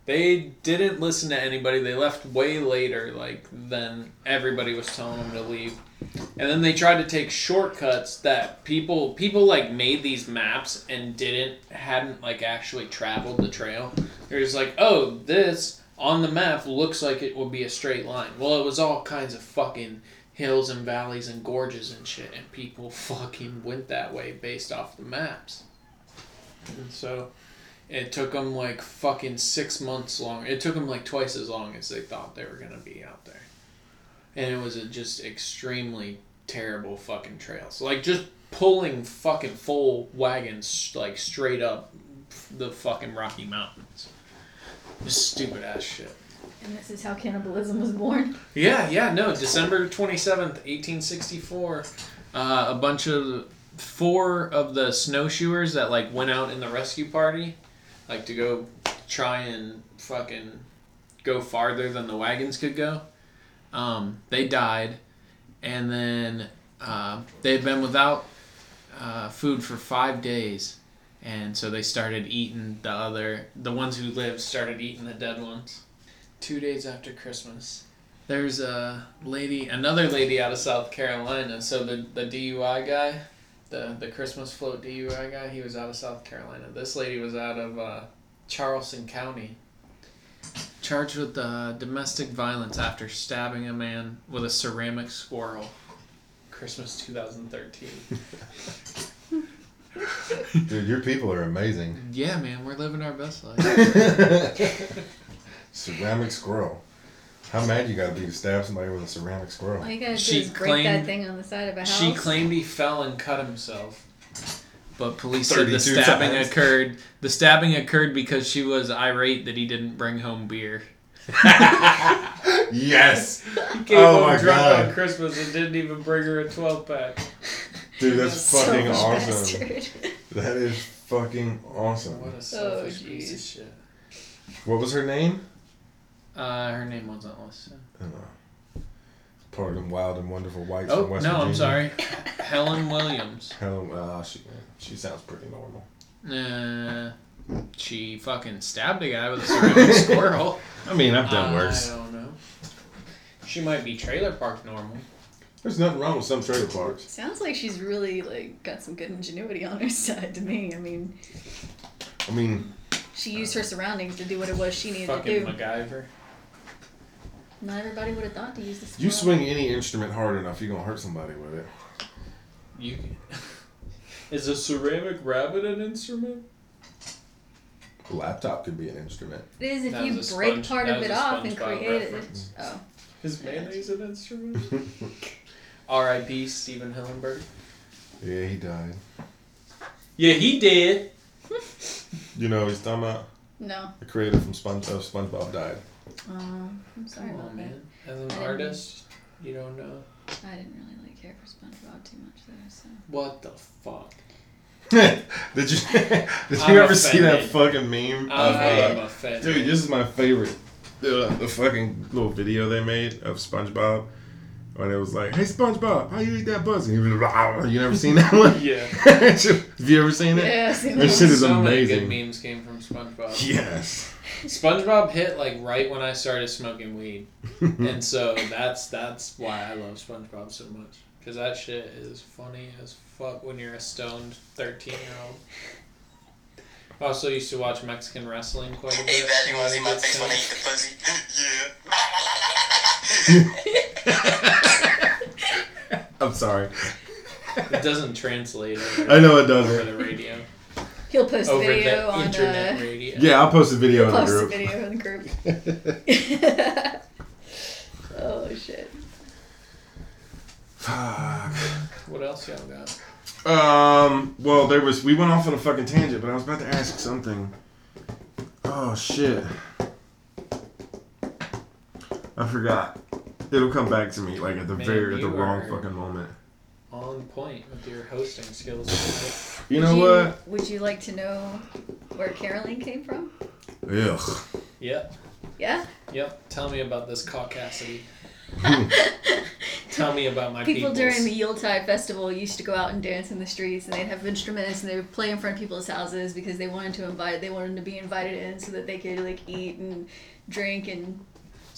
They didn't listen to anybody. They left way later, like, than everybody was telling them to leave. And then they tried to take shortcuts that people, people, like, made these maps and didn't, hadn't, like, actually traveled the trail. They're just like, oh, this on the map looks like it would be a straight line. Well, it was all kinds of fucking hills and valleys and gorges and shit, and people fucking went that way based off the maps. And so it took them like fucking six months long. It took them like twice as long as they thought they were gonna be out there. And it was a just extremely terrible fucking trails. Like just pulling fucking full wagons like straight up the fucking Rocky Mountains. Just stupid ass shit. And this is how cannibalism was born. Yeah, yeah, no. December 27th, 1864. Uh, a bunch of four of the snowshoers that like went out in the rescue party, like to go try and fucking go farther than the wagons could go. Um, they died, and then uh, they had been without uh, food for five days, and so they started eating the other, the ones who lived started eating the dead ones. Two days after Christmas, there's a lady, another lady out of South Carolina. So the the DUI guy, the the Christmas float DUI guy, he was out of South Carolina. This lady was out of uh, Charleston County, charged with uh, domestic violence after stabbing a man with a ceramic squirrel. Christmas 2013. Dude, your people are amazing. Yeah, man, we're living our best life. ceramic squirrel. How mad you gotta be to stab somebody with a ceramic squirrel? All you gotta She do is break that claimed- thing on the side of a house. She claimed he fell and cut himself. But police said the 32 stabbing times. occurred. The stabbing occurred because she was irate that he didn't bring home beer. Yes, He came Oh home my drunk God. on Christmas and didn't even bring her a twelve pack. dude, that's fucking Selfish awesome. bastard. That is fucking awesome. What a oh, selfish piece of jeez. shit. What was her name? Uh, her name wasn't listed. I don't know. Part of them wild and wonderful whites Oh from West no, Virginia. I'm sorry. Helen Williams. Hell, uh, she she sounds pretty normal. Uh, she fucking stabbed a guy with a ceramic squirrel. I mean, I've done I worse. don't know. She might be trailer park normal. There's nothing wrong with some trailer parks. Sounds like she's really like got some good ingenuity on her side to me. I mean, I mean, she used her surroundings to do what it was she needed to Fucking do. MacGyver. Not everybody would have thought to use this. you swing any instrument hard enough, you're gonna hurt somebody with it. You Is a ceramic rabbit an instrument? A laptop could be an instrument. It is if That you was a break Sponge- part that of was it a off and SpongeBob create it. reference. Oh, Is mayonnaise an instrument? R.I.P. Stephen Hillenburg. Yeah, he died. Yeah, he did. You know, he's talking about No. the creator from Sponge of uh, SpongeBob died. Oh, I'm sorry Come about on, that. man. As an didn't- artist, you don't know. I didn't really like care for SpongeBob too much there, so. What the fuck? did you did you I'm ever see that offended. fucking meme? I of, am uh, offended. dude, this is my favorite. The, the fucking little video they made of SpongeBob when it was like, "Hey SpongeBob, how you eat that pussy?" He was like, "Rah." You never seen that one? Yeah. Have you ever seen it? Yeah, I've seen That that shit is so many amazing. good memes came from SpongeBob. Yes. SpongeBob hit like right when I started smoking weed, and so that's that's why I love SpongeBob so much. Cause that shit is funny as fuck when you're a stoned thirteen year old. I also used to watch Mexican wrestling quite a bit. Hey, Val, you wanna see I my was face when I stoned. eat the pussy? I'm sorry. It doesn't translate over, I know it doesn't. the radio. He'll post a Over video the on internet uh, radio. Yeah, I'll post a video in the post a group. video in the group. oh shit. Fuck. What else y'all got? Um. Well, there was. We went off on a fucking tangent, but I was about to ask something. Oh shit. I forgot. It'll come back to me like at the Man, very at the wrong fucking moment. On point with your hosting skills. tonight. You know Would what? Would you like to know where Caroline came from? Ugh. Yep. Yeah. Yep. Tell me about this caucasity. Tell me about my People peoples. during the Yuletide festival used to go out and dance in the streets, and they'd have instruments, and they would play in front of people's houses because they wanted to invite, they wanted to be invited in so that they could like eat and drink and.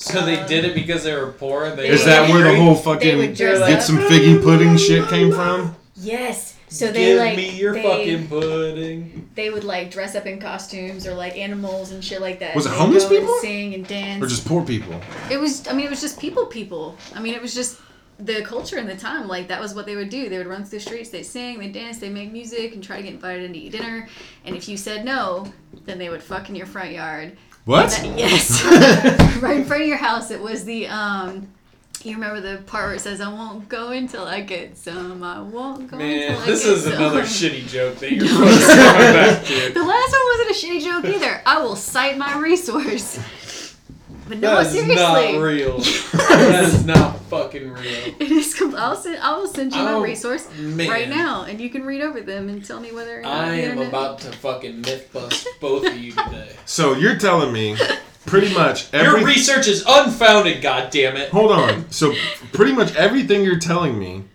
So they Um, did it because they were poor. They Is that where the whole fucking dress get up. some figgy pudding shit came from? Yes. So they Give like me your they, fucking pudding. they would like dress up in costumes or like animals and shit like that. Was it They'd homeless go and people? sing and dance. Or just poor people? It was. I mean, it was just people. People. I mean, it was just the culture in the time. Like that was what they would do. They would run through the streets. They sing. They dance. They make music and try to get invited in to eat dinner. And if you said no, then they would fuck in your front yard. What? That- yes, right in front of your house. It was the um. You remember the part where it says, "I won't go until I get some. I won't go until Man, I this get is some." another shitty joke that you're fucking coming back to. The last one wasn't a shitty joke either. I will cite my resource. But no, That is seriously. not real. that is not fucking real. It is. com- I'll send. I will send you my Oh, resource man. right now, and you can read over them and tell me whether. Or not I the am internet- about to fucking myth bust both of you today. So you're telling me pretty much every... Your every research is unfounded, God damn it! Hold on. So pretty much everything you're telling me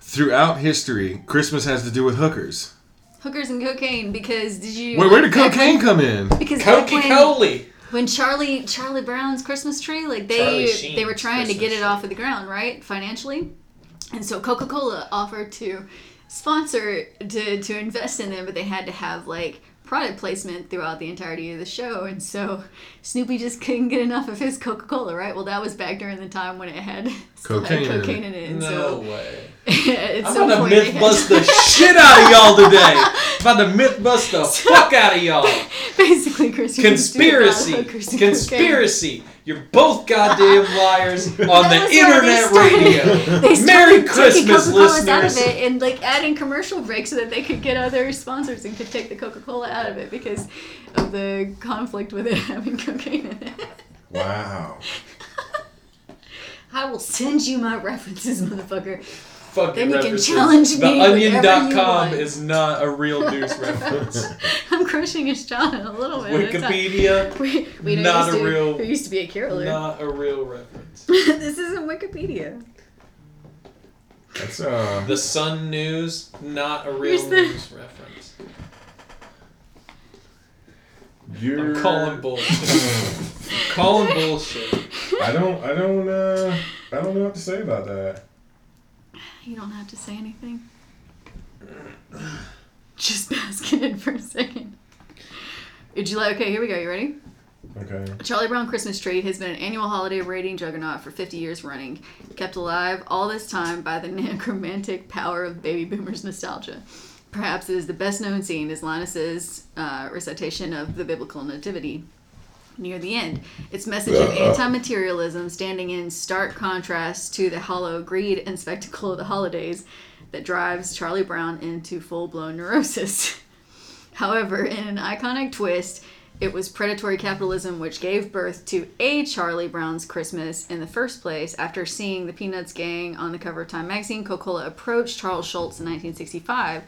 throughout history, Christmas has to do with hookers. hookers and cocaine because did you? Wait, where did cocaine when- come in? Because back Coca when, Cola. When Charlie Charlie Brown's Christmas tree, like they they were trying to get it tree. off of the ground, right, financially, and so Coca Cola offered to sponsor to to invest in them, but they had to have like product placement throughout the entirety of the show, and so Snoopy just couldn't get enough of his Coca Cola, right? Well, that was back during the time when it had still Cocaine in had it. cocaine in it, No so way. at I'm some gonna point myth had bust the shit out of y'all today. I'm about to myth bust the fuck out of y'all. Basically, Chris. you're just doing Conspiracy. about hookers and cocaine. Conspiracy. You're both goddamn liars on the was why they internet started- radio. They started Merry taking Christmas, Coca-Colas out of it and like adding commercial breaks so that they could get other sponsors and could take the Coca Cola out of it because of the conflict with it having cocaine in it. Wow. I will send you my references, motherfucker. Fucking Then you can references. challenge me whenever you TheOnion.com want. is not a real news reference. I'm crushing his John a little bit. at a time. Wikipedia, We, we know not a to, real- There used to be a caroler. not a real reference. this isn't Wikipedia. That's uh. The Sun News, not a real the- news reference. You're. I'm calling bullshit. Calling bullshit. I don't. I don't. Uh. I don't know what to say about that. You don't have to say anything. Just bask in it for a second. Would you like? Okay, here we go. You ready? Okay. Charlie Brown Christmas Tree has been an annual holiday rating juggernaut for 50 years running, kept alive all this time by the necromantic power of baby boomers' nostalgia. Perhaps it is the best known scene is Linus's uh, recitation of the biblical nativity. Near the end. Its message of uh-huh. anti materialism standing in stark contrast to the hollow greed and spectacle of the holidays that drives Charlie Brown into full blown neurosis. However, in an iconic twist, it was predatory capitalism which gave birth to a Charlie Brown's Christmas in the first place. After seeing the Peanuts gang on the cover of Time magazine, Coca Cola approached Charles Schulz in 1965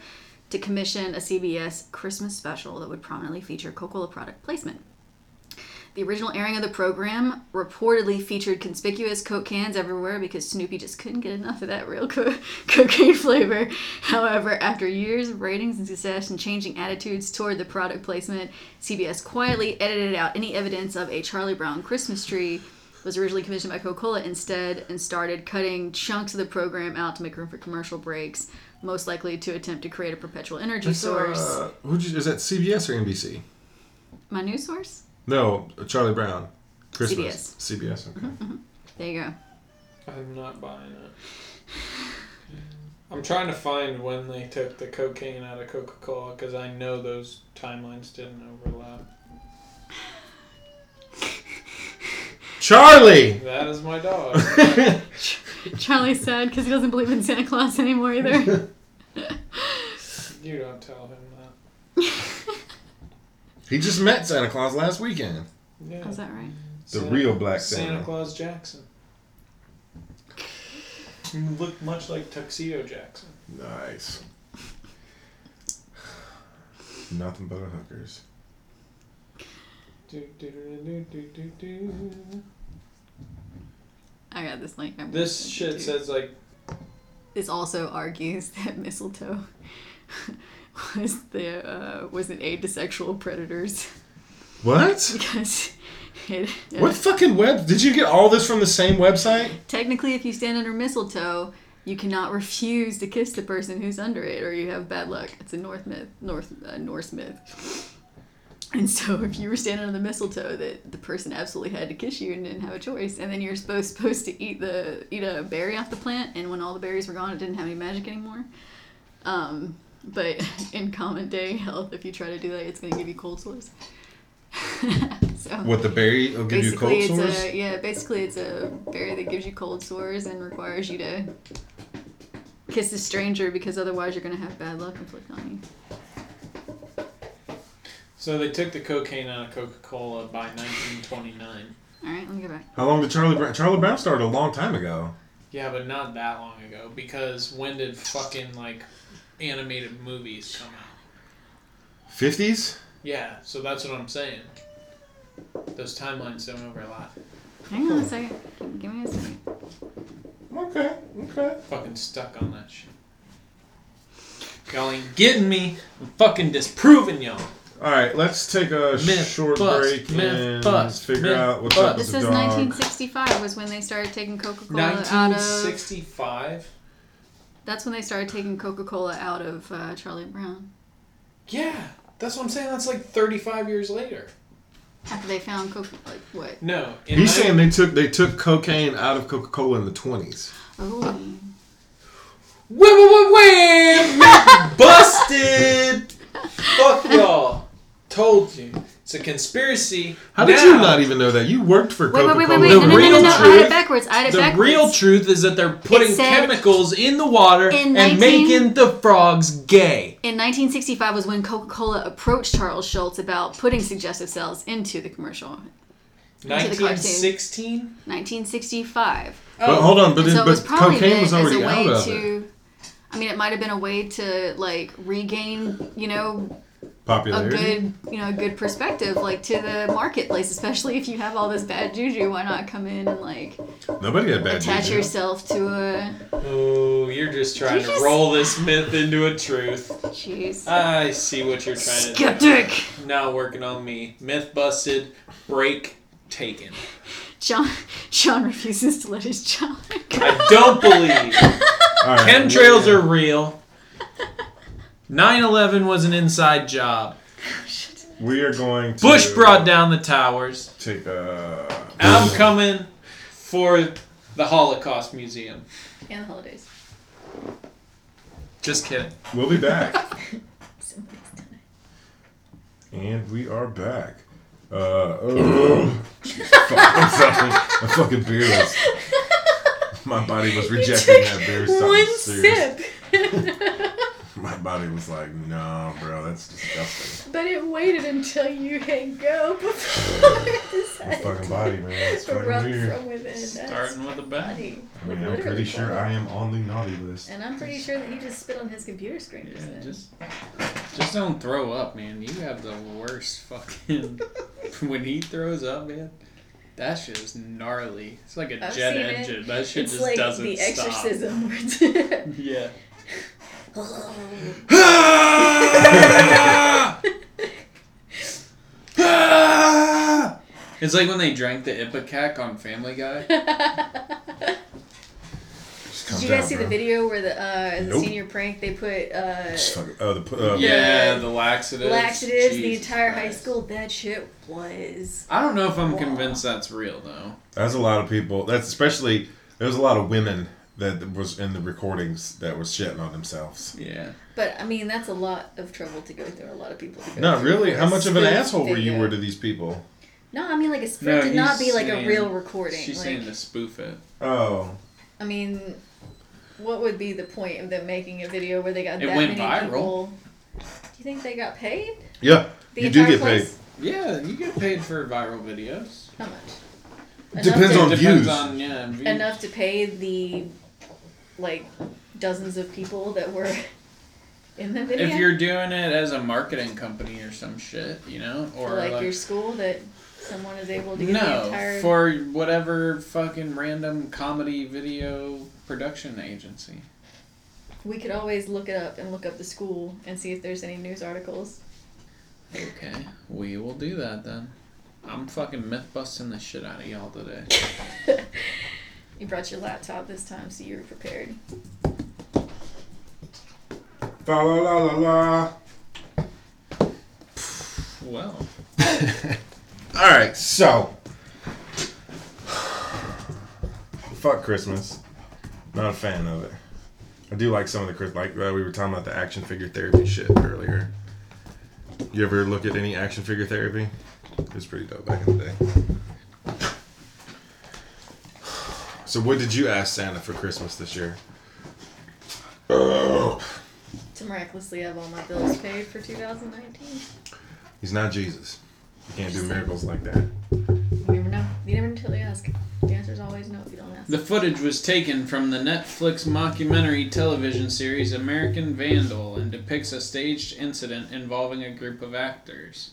to commission a CBS Christmas special that would prominently feature Coca Cola product placement. The original airing of the program reportedly featured conspicuous Coke cans everywhere because Snoopy just couldn't get enough of that real co- cocaine flavor. However, after years of ratings and success and changing attitudes toward the product placement, CBS quietly edited out any evidence of a Charlie Brown Christmas tree was originally commissioned by Coca-Cola instead and started cutting chunks of the program out to make room for commercial breaks, most likely to attempt to create a perpetual energy That's, source. uh, you, is that CBS or NBC? My news source? No, Charlie Brown. Christmas. CBS. okay. Mm-hmm, mm-hmm. There you go. I'm not buying it. I'm trying to find when they took the cocaine out of Coca Cola because I know those timelines didn't overlap. Charlie! That is my dog. Charlie's sad because he doesn't believe in Santa Claus anymore either. you don't tell him that. He just met Santa Claus last weekend. Yeah. Is that right? The real Black Santa Santa. Claus Jackson. You look much like Tuxedo Jackson. Nice. Nothing but a hookers. Do, do, do, do, do, do, do. I got this link. I'm This shit says like This also argues that mistletoe was the uh, was an aid to sexual predators What? because it, uh, What fucking web? Did you get all this from the same website? technically, if you stand under mistletoe, you cannot refuse to kiss the person who's under it, or you have bad luck. It's a North myth, North uh, Norse myth. And so, if you were standing under the mistletoe, that the person absolutely had to kiss you and didn't have a choice, and then you're supposed supposed to eat the eat a berry off the plant, and when all the berries were gone, it didn't have any magic anymore. Um, but in common day health, if you try to do that, it's going to give you cold sores. so What the berry will give you cold it's sores? a yeah. Basically, it's a berry that gives you cold sores and requires you to kiss a stranger because otherwise you're gonna have bad luck inflict on you. so they took the cocaine out of Coca Cola by 1929. All right, let me go back. How long did Charlie Brown? Charlie Brown started a long time ago. Yeah, but not that long ago because when did fucking like animated movies come out? Fifties? Yeah, so that's what I'm saying. Those timelines don't overlap. Hang on a second. Give me a second. Okay. Okay. Fucking stuck on that shit. Y'all ain't getting me. I'm fucking disproving y'all. All right. Let's take a Myth short bust, break myth and bust, figure myth out what's bust. up with This the is dog. 1965 was when they started taking Coca-Cola out of. 1965? That's when they started taking Coca-Cola out of uh, Charlie Brown Yeah, that's what I'm saying. That's like 35 years later. after they found Coca. Like what? No. in He's nine- saying they took they took cocaine out of Coca Cola in the twenties. Oh, Wham, wham, wham, wham! Busted! Fuck y'all. Told you. It's a conspiracy. How did you not even know that? You worked for wait, Coca wait, Cola. wait, wait, wait! The No, no, no, no, real no! I had truth- it backwards. I had it The backwards. real truth is that they're putting said- chemicals in the water In and making the frogs gay. In 1965 was when Coca-Cola approached Charles Schulz about putting suggestive cells into the commercial. the cartoon. 1916? 1965. But Oh, hold on, but, And then, so it but was probably cocaine meant was already as a way out of it. to. I mean, it might have been a way to like regain, you know, a good, you know, a good perspective, like to the marketplace. Especially if you have all this bad juju, why not come in and like Nobody had bad attach juju. yourself to a? Oh, you're just trying You to just- roll this myth into a truth. Jeez. I see what you're trying to do. Skeptic. Now working on me. Myth busted, break taken. John. John refuses to let his child. go. I don't believe. All right, Chemtrails we- are real. 9 11 was an inside job. We are going to Bush brought down the towers. take a. I'm coming for the Holocaust Museum. And the holidays. Just kidding. We'll be back, Somebody's done it. and we are back. Uh, oh, fuck, I'm sorry. I'm fucking beerless. My body was rejecting that beer. something One serious. sip. My body was like, no, bro, that's disgusting. but it waited until you hit go before it My decided fucking body, man. It's to fucking erupt weird. from within. That's Starting with the bang. funny. I mean, I'm pretty sure funny. I am on the naughty list. And I'm pretty sure that he just spit on his computer screen just Yeah, then. just just don't throw up, man. You have the worst fucking when he throws up, man. That shit is gnarly. It's like a I've jet seen it. engine. That shit it's just like doesn't the stop. exorcism. where it's- Yeah. It's like when they drank the Ipecac on Family Guy. Did you guys down, see bro. the video where the uh, as a Nope. senior prank they put uh, fucking, oh, the, uh, yeah, Yeah. the laxatives. laxatives the Jesus entire high school? That shit was. I don't know if I'm Wow. convinced that's real though. That's a lot of people. That's especially there's a lot of women that was in the recordings that was shitting on themselves. Yeah. But I mean, that's a lot of trouble to go through. A lot of people to go Not through really. How much of an spoof asshole were you were to these people? No, I mean like a for No, it to not be like a real recording. She's like, saying to spoof it. Oh, I mean, what would be the point of them making a video where they got It that went many viral. people? Do you think they got paid? yeah. The You do entire get paid. Yeah, you get paid for viral videos. How much? Depends to, on Depends views. on yeah. Views. enough to pay the like dozens of people that were in the video. If you're doing it as a marketing company or some shit, you know, or like, like, your school that someone is able to get the no entire. for whatever fucking random comedy video production agency. we could always look it up and look up the school and see if there's any news articles. Okay, we will do that then. I'm fucking myth busting the shit out of y'all today. you brought your laptop this time, so you were prepared. Fa la la la la. Well, All right, so fuck Christmas. Not a fan of it. I do like some of the Chris, like uh, we were talking about the action figure therapy shit earlier. You ever look at any action figure therapy? It was pretty dope back in the day. So, what did you ask Santa for Christmas this year? Oh. To miraculously have all my bills paid for 2019. He's not Jesus. You can't do miracles like that. You never know. You never know until you ask. The answer is always no if you don't ask. the footage was taken from the Netflix mockumentary television series American Vandal and depicts a staged incident involving a group of actors.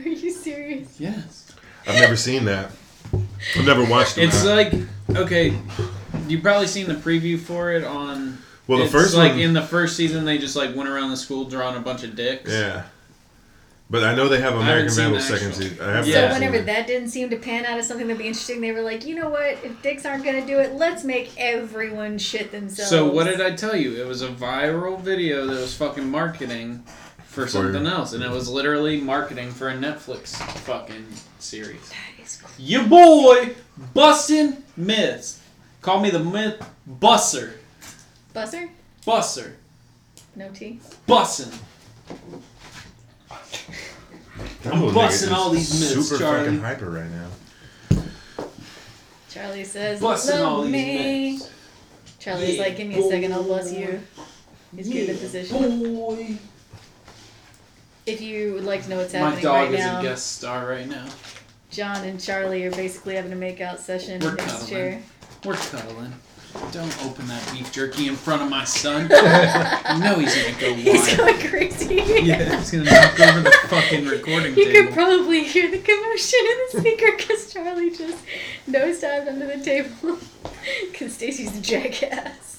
Are you serious? Yes. I've never seen that. I've never watched it. It's like okay, you probably seen the preview for it on. well, the it's first like one, in the first season they just like went around the school drawing a bunch of dicks. yeah. But I know they have haven't American seen Vandal the second actual- season. I haven't Yeah. So seen whenever it. that didn't seem to pan out as something that'd be interesting, they were like, you know what? If dicks aren't gonna do it, let's make everyone shit themselves. So what did I tell you? It was a viral video that was fucking marketing for something else, and it was literally marketing for a Netflix fucking series. That is cool. Your boy busting myths. Call me the myth busser. Busser? Busser. No T. Bussin'. I'm little busting all these myths, Super Charlie. fucking hyper right now. Charlie says, Busting love all these me. myths. Charlie's Yeah, like, give me a second, I'll boy. bust you. He's good in position. Boy. If you would like to know what's My happening dog right is now, a guest star right now. John and Charlie are basically having a makeout session We're in his cuddling. chair. We're cuddling. Don't open that beef jerky in front of my son. you know he's gonna go wild. He's going crazy. Yeah, he's gonna knock over the fucking recording You could probably hear the commotion in the speaker because Charlie just nosedived under the table. Because Stacy's a jackass.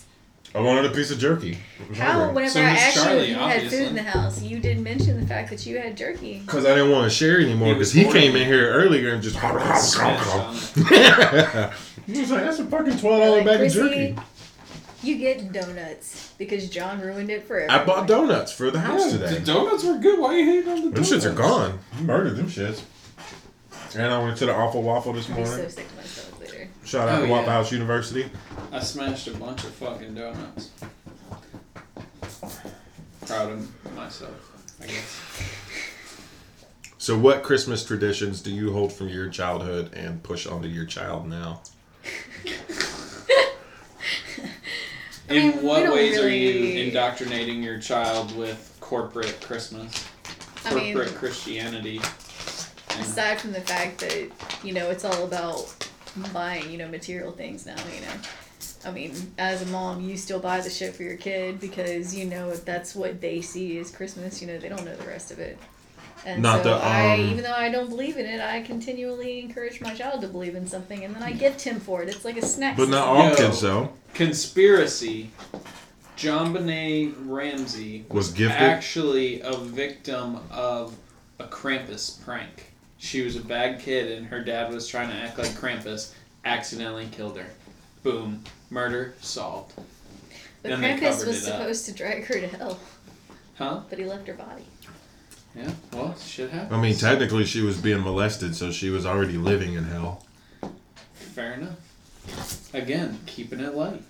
I wanted a piece of jerky. How, whenever So I was asked you if you had food in the house, you didn't mention the fact that you had jerky. Because I didn't want to share anymore. Because was he, came in here earlier and just. Smashed on it. he was like, "That's a fucking twelve dollar Like, bag of jerky." You get donuts because John ruined it for I bought donuts for the house Yeah, today. The donuts were good. Why are you hating on the Them donuts? shits are gone. You murdered them shits. And I went to the Awful Waffle this I'll be so morning. sick to my stomach later. Shout out Oh, to Waffle yeah. House University. I smashed a bunch of fucking donuts. Proud of myself, I guess. So, what Christmas traditions do you hold from your childhood and push onto your child now? I In mean, what don't ways are you indoctrinating your child with corporate Christmas, I corporate mean- Christianity? And- Aside from the fact that you know it's all about buying you know material things now, you know. I mean, as a mom, you still buy the shit for your kid because you know if that's what they see as Christmas. You know they don't know the rest of it. And Not so the, I, um, even though I don't believe in it, I continually encourage my child to believe in something, and then I gift him for it. It's like a snack. But not system. all Yo. kids, though. Conspiracy. JonBenét Ramsey Was gifted? actually a victim of a Krampus prank. She was a bad kid, and her dad was trying to act like Krampus, accidentally killed her. Boom. Murder solved. But and Krampus was it up. supposed to drag her to hell, Huh? but he left her body. Yeah. Well, shit happens. I mean, technically, she was being molested, so she was already living in hell. Fair enough. Again, keeping it light.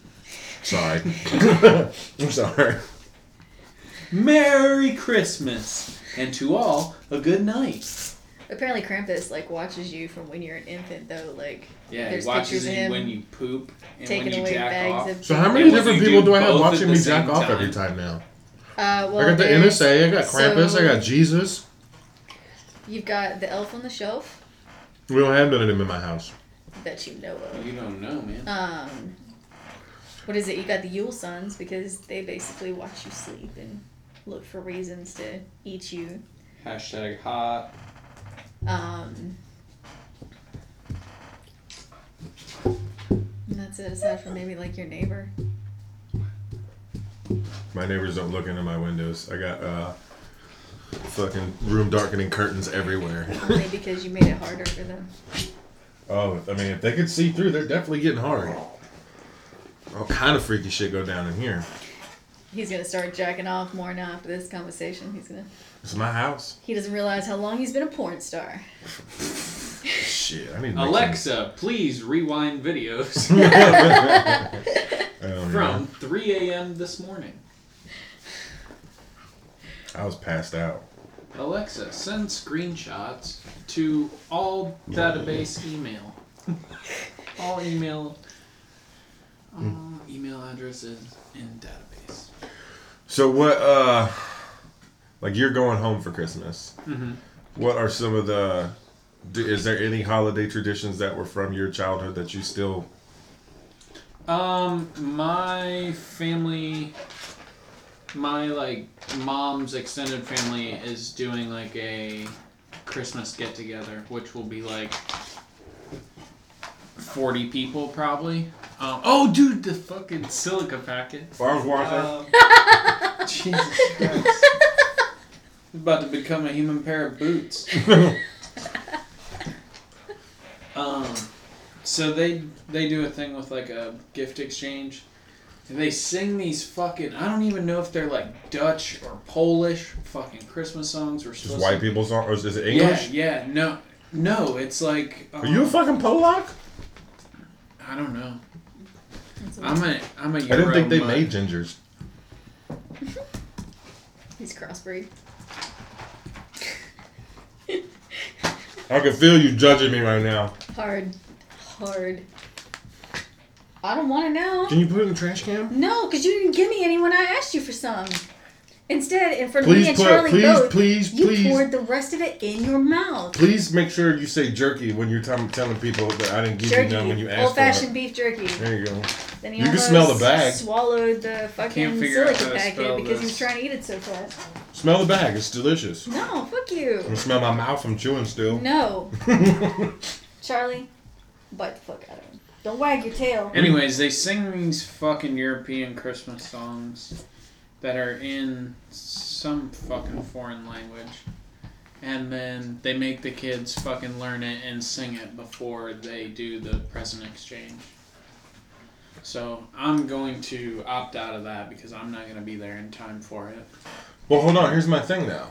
Sorry. I'm sorry. Merry Christmas, and to all a good night. Apparently, Krampus like watches you from when you're an infant, though. Like, Yeah, There's he watches pictures of you him when you poop and taking when you away jack bags off. of. So, how And many when different you people do do I have both at watching the me same jack off every time. time now? Uh, well, I got the there's- NSA, I got Krampus, so- I got Jesus. You've got the elf on the shelf We don't have none of them in my house. that you know of. You don't know, man. Um, what is it? You got the Yule Sons because they basically watch you sleep and look for reasons to eat you. Hashtag hot. Um, and that's it. Aside from maybe like your neighbor. My neighbors don't look into my windows. I got uh, fucking room darkening curtains everywhere. Only because you made it harder for them. Oh, I mean, if they could see through, they're definitely getting hard. All kind of freaky shit go down in here. He's gonna start jacking off more now after this conversation. He's gonna. It's my house. He doesn't realize how long he's been a porn star. Shit, I need to make Alexa, please rewind videos some- I know. from 3 a.m. this morning. I was passed out. Alexa, send screenshots to all database email. all email. All email addresses in database. So what? uh Like you're going home for Christmas. Mm-hmm. What are some of the? Is there any holiday traditions that were from your childhood that you still? Um, my family, my like mom's extended family is doing like a Christmas get together, which will be like forty people probably. Um, oh, dude, the fucking silica packet. Farms water. Um, Jesus Christ. About to become a human pair of boots. Um, so they they do a thing with like a gift exchange. And they sing these fucking I don't even know if they're like Dutch or Polish fucking Christmas songs. We're Just white to, people song, or is it English? Yeah, yeah, no, no. It's like Are you a um, fucking Polak? I don't know. I'm a I'm a I didn't think they Euro mutt. made gingers. he's crossbreed. I can feel you judging me right now. Hard, hard. I don't want to know. Can you put it in the trash can? No, because you didn't give me any when I asked you for some. Instead, in front of Please me and put, Charlie please, both, please, you please, poured the rest of it in your mouth. please make sure you say jerky when you're t- telling people that I didn't give you none when you Jerky, asked old fashioned for beef jerky. There you go. Then he You can almost smell the bag. Swallowed the fucking figure out silica how to packet spell because he was this. trying to eat it so fast. Smell the bag. It's delicious. No, fuck I you. can smell my mouth I'm chewing still. No, Charlie, bite the fuck out of him. Don't wag your tail. Anyways, they sing these fucking European Christmas songs that are in some fucking foreign language. And then they make the kids fucking learn it and sing it before they do the present exchange. So I'm going to opt out of that because I'm not going to be there in time for it. Well, hold on. Here's my thing now.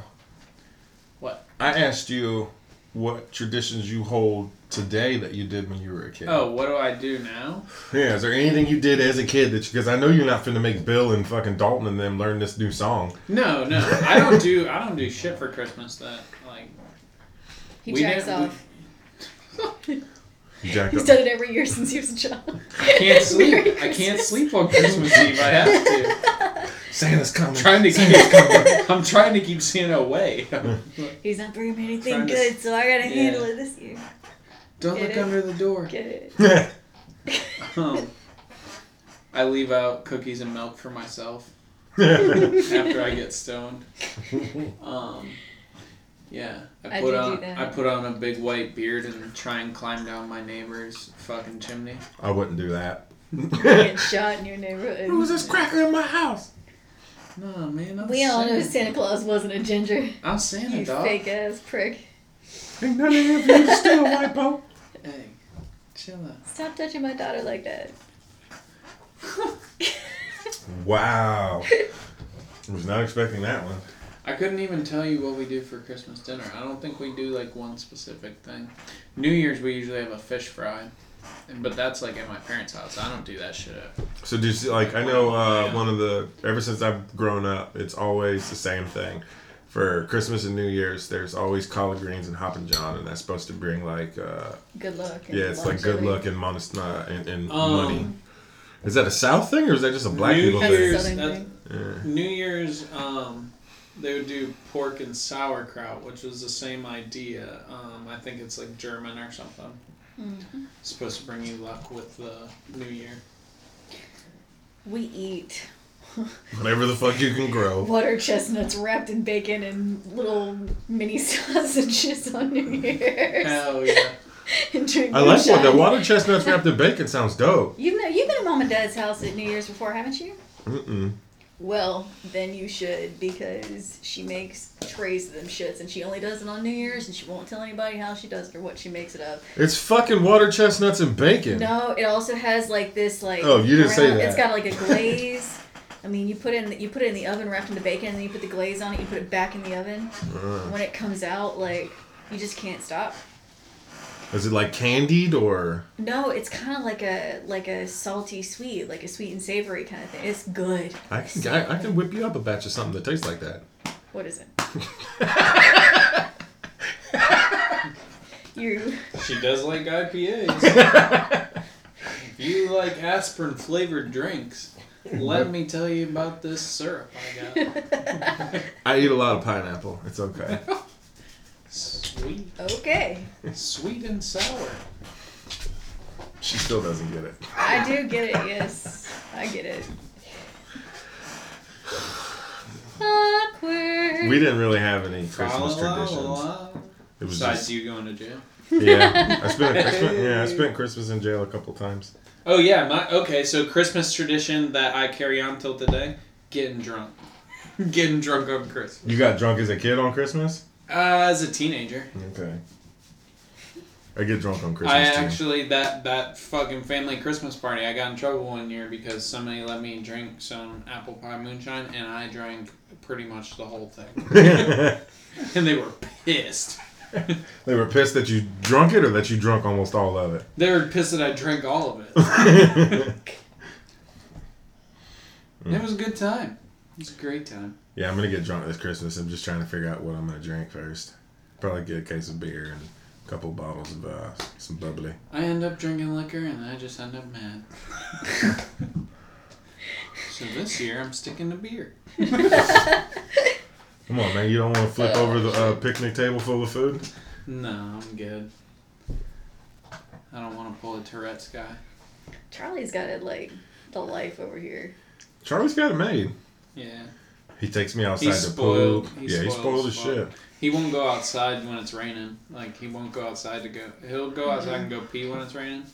What? I asked you what traditions you hold today that you did when you were a kid. Oh, what do I do now? Yeah, is there anything you did as a kid that because I know you're not finna make Bill and fucking Dalton and them learn this new song. No, no, I don't do I don't do shit for Christmas that like He We jacks didn't- off. You jacked He's up. done it every year since he was a child. I can't sleep. I can't sleep on Christmas Eve. I have to. Santa's coming. I'm trying to keep. I'm trying to keep Santa away. He's not bringing me anything Trying to- good, so I gotta Yeah. handle it this year. Don't Get look it? under the door. Get it? Um, I leave out cookies and milk for myself after I get stoned. Um, yeah, I I put do do on. I put on a big white beard and try and climb down my neighbor's fucking chimney. I wouldn't do that. Get shot in your neighborhood. Who's this cracker in my house? No man, I'm We all know Santa. Santa Claus wasn't a ginger. I'm Santa, You dog. fake ass prick. Ain't none of here you to steal, white po. Hey, chill out. Stop touching my daughter like that. Wow. I was not expecting that one. I couldn't even tell you what we do for Christmas dinner. I don't think we do like one specific thing. New Year's we usually have a fish fry, but that's like at my parents' house. I don't do that shit. So do you see, like I know uh, one of the ever since I've grown up, it's always the same thing. For Christmas and New Year's, there's always collard greens and hoppin' john, and that's supposed to bring like uh, Good luck. and yeah, it's like good luck and modest uh, and, and Um, money. Is that a South thing or is that just a black New people That's thing? Year's- that's- thing. Yeah. New Year's, um, they would do pork and sauerkraut, which was the same idea. Um, I think it's like German or something. Mhm. Supposed to bring you luck with the New Year. We eat Whatever the fuck you can grow. water chestnuts wrapped in bacon and little mini sausages on New Year's. Hell yeah! and drink I like what the water chestnuts wrapped in bacon sounds dope. You've, know, you've been at mom and dad's house at New Year's before, haven't you? Mm-mm. Well, then you should because she makes trays of them shits and she only does it on New Year's and she won't tell anybody how she does it or what she makes it of. It's fucking water chestnuts and bacon. No, it also has like this like Oh, you didn't say that. It's got like a glaze. I mean, you put it in you put it in the oven wrapped in the bacon and then you put the glaze on it. You put it back in the oven. When it comes out, like you just can't stop. Is it like candied or? No, it's kind of like a like a salty sweet, like a sweet and savory kind of thing. It's good. I can I, I can whip you up a batch of something that tastes like that. What is it? you She does like IPAs. if you like aspirin flavored drinks, let me tell you about this syrup I got. I eat a lot of pineapple. It's okay. Sweet, okay? sweet and sour. She still doesn't get it. I do get it. Yes, I get it. Awkward. We didn't really have any Christmas traditions. It was Besides just you going to jail. yeah. I spent, I spent yeah I spent Christmas in jail a couple times. Oh yeah, my okay. So Christmas tradition that I carry on till today: getting drunk, getting drunk on Christmas. You got drunk as a kid on Christmas? Uh, as a teenager, Okay. I get drunk on Christmas I too. actually that that fucking family Christmas party. I got in trouble one year because somebody let me drink some apple pie moonshine, and I drank pretty much the whole thing, and they were pissed. they were pissed that you drunk it or that you drunk almost all of it. They were pissed that I drank all of it. It was a good time. It was a great time. Yeah, I'm gonna get drunk this Christmas. I'm just trying to figure out what I'm gonna drink first. Probably get a case of beer and a couple bottles of uh, some bubbly. I end up drinking liquor and I just end up mad. so this year I'm sticking to beer. Come on, man! You don't want to flip over the uh, picnic table full of food? No, I'm good. I don't want to pull a Tourette's guy. Charlie's got it like the life over here. Charlie's got it made. Yeah. He takes me outside He's the spoiled. pool. He's yeah, he's spoiled spoiled as as shit. He won't go outside when it's raining. Like he won't go outside to go. He'll go outside mm-hmm. and go pee when it's raining,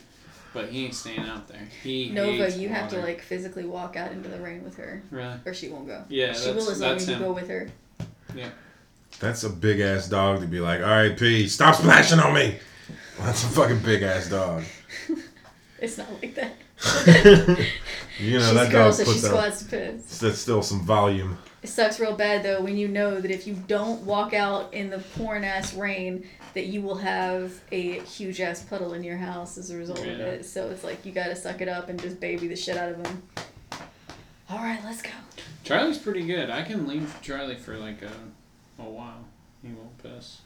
but he ain't staying out there. He Nova, hates you have to like physically walk out into the rain with her, Really? or she won't go. Yeah, she that's, will as long as you him. go with her. Yeah. That's a big ass dog to be like, all right, pee, stop splashing on me. That's a fucking big ass dog. It's not like that. you know She's that girl, dog so she puts up. squats to piss. That's still some volume. It sucks real bad though when you know that if you don't walk out in the pouring ass rain, that you will have a huge ass puddle in your house as a result of it. So it's like you gotta suck it up and just baby the shit out of them. All right, let's go. Charlie's pretty good. I can leave Charlie for like a, a while. He won't piss.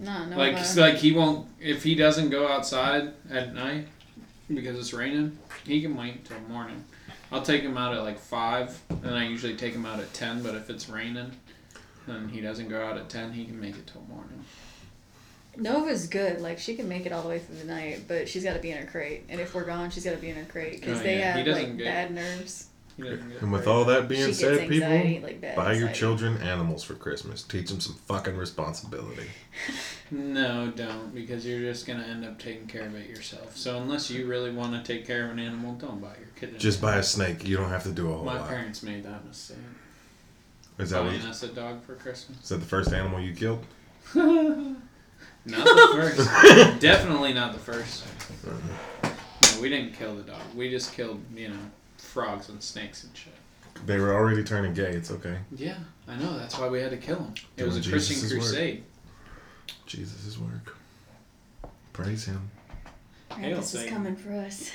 No, no. Like, like he won't if he doesn't go outside at night because it's raining. He can wait till morning. I'll take him out at like five, and I usually take him out at ten. But if it's raining, and he doesn't go out at ten, he can make it till morning. Nova's good. Like she can make it all the way through the night, but she's got to be in her crate. And if we're gone, she's got to be in her crate because Oh, they yeah. Have like get- bad nerves. He doesn't get And with all that She being gets said, anxiety, people, like bad buy your anxiety. children animals for Christmas. Teach them some fucking responsibility. No, don't, because you're just gonna end up taking care of it yourself. So unless you really want to take care of an animal, don't buy your kid. an Just buy a snake. You don't have to do a whole My lot. parents made that mistake. Is that, what, Buying us a dog for Christmas. is that the first animal you killed? Not the first. Definitely not the first. Uh-huh. No, we didn't kill the dog. We just killed, you know, frogs and snakes and shit. They were already turning gay. It's okay. Yeah, I know. That's why we had to kill him. It Doing was a Christian Jesus' work. crusade. Jesus' work. Praise him. Hail this is Satan. coming for us.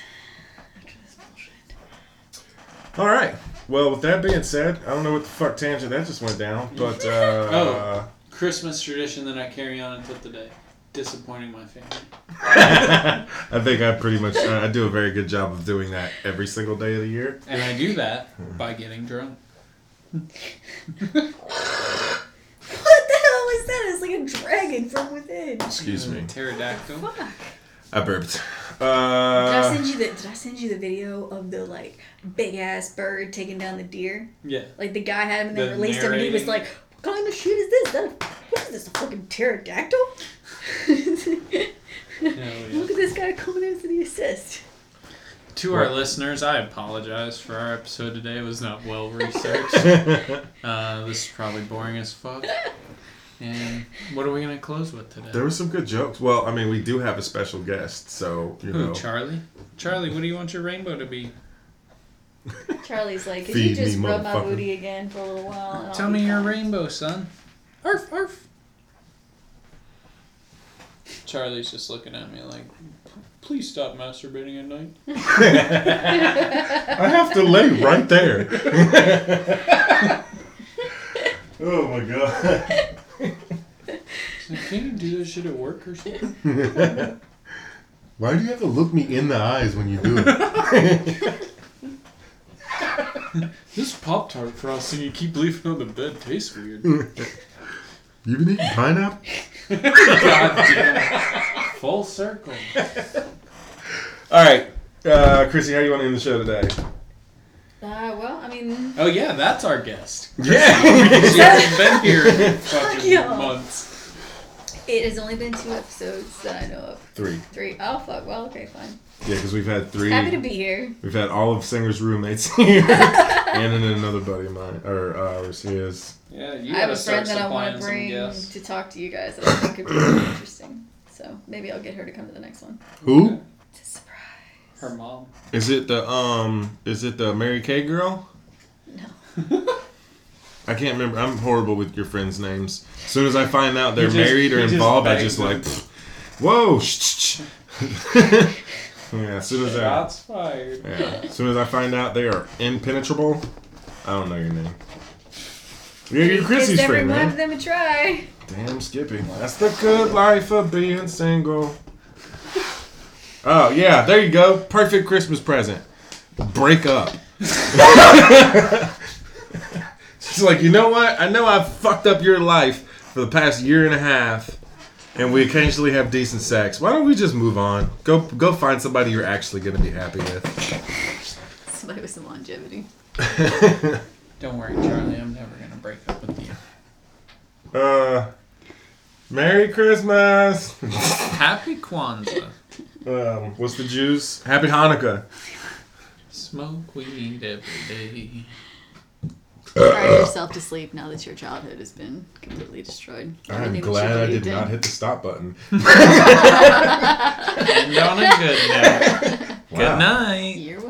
After this bullshit. All right. Well, with that being said, I don't know what the fuck tangent that just went down, but uh, Oh. Christmas tradition that I carry on until today. Disappointing my family. I think I pretty much uh, I do a very good job of doing that every single day of the year. And I do that by getting drunk. What the hell is that? It's like a dragon from within. Excuse me. Pterodactyl. Fuck. I burped. Did I Uh, send you the Did I send you the video of the like big ass bird taking down the deer? Yeah. Like the guy had him and they The released him and he was like, narrating. "What kind of shit is this? That, what is this? A fucking pterodactyl? Hell Look at this guy coming in for the assist." To our What? listeners, I apologize for our episode today. It was not well researched. uh, this is probably boring as fuck. And what are we gonna close with today? there were some good jokes. Well, I mean, we do have a special guest, so you Who? know. Charlie? Charlie, what do you want your rainbow to be? Charlie's like, "Could Feed you just me, rub my motherfucker." booty again for a little while?" and I'll Tell be me your fine." rainbow, son. Arf, arf. Charlie's just looking at me like, please stop masturbating at night. I have to lay right there. oh my god. He's like, Can you do that shit at work or something? Why do you have to look me in the eyes when you do it? This Pop Tart frosting you keep leaving on the bed tastes weird. You've been eating pineapple? God damn. Full circle. All right, uh, Chrissy, how do you want to end the show today? Uh, well, I mean, Oh yeah, that's our guest. Yeah. She hasn't been here in fucking y'all. months. It has only been two episodes that I know of. Three. Three. Oh fuck. Well, okay, fine. Yeah, because we've had three. Happy to be here. We've had all of Singer's roommates here, and then another buddy of mine, or ours, he is. Yeah, you I have a friend that I want to bring to talk to you guys that I think could be really interesting. So maybe I'll get her to come to the next one. Who? It's a surprise. Her mom. Is it the um? Is it the Mary Kay girl? No. I can't remember. I'm horrible with your friends' names. As soon as I find out they're just- married or he just involved, I just them. like, whoa. Shh, shh, shh. yeah. As soon as I, Shots fired. yeah. As soon as I find out they are impenetrable, I don't know your name. You're, you're Chrissy's Gives every friend, man. of them a try. Damn, Skippy. That's the good life of being single. Oh, yeah, there you go. Perfect Christmas present. Break up. She's like, you know what? I know I've fucked up your life for the past year and a half, and we occasionally have decent sex. Why don't we just move on? Go, go find somebody you're actually going to be happy with. Somebody with some longevity. Don't worry, Charlie. I'm never gonna break up with you. Uh, Merry Christmas. Happy Kwanzaa. Um, what's the Jews? Happy Hanukkah. Smoke weed every day. Cry uh, uh. yourself to sleep now that your childhood has been completely destroyed. I'm Everything that glad you I believed did in. not hit the stop button. And on a good note. Wow. Good night. You're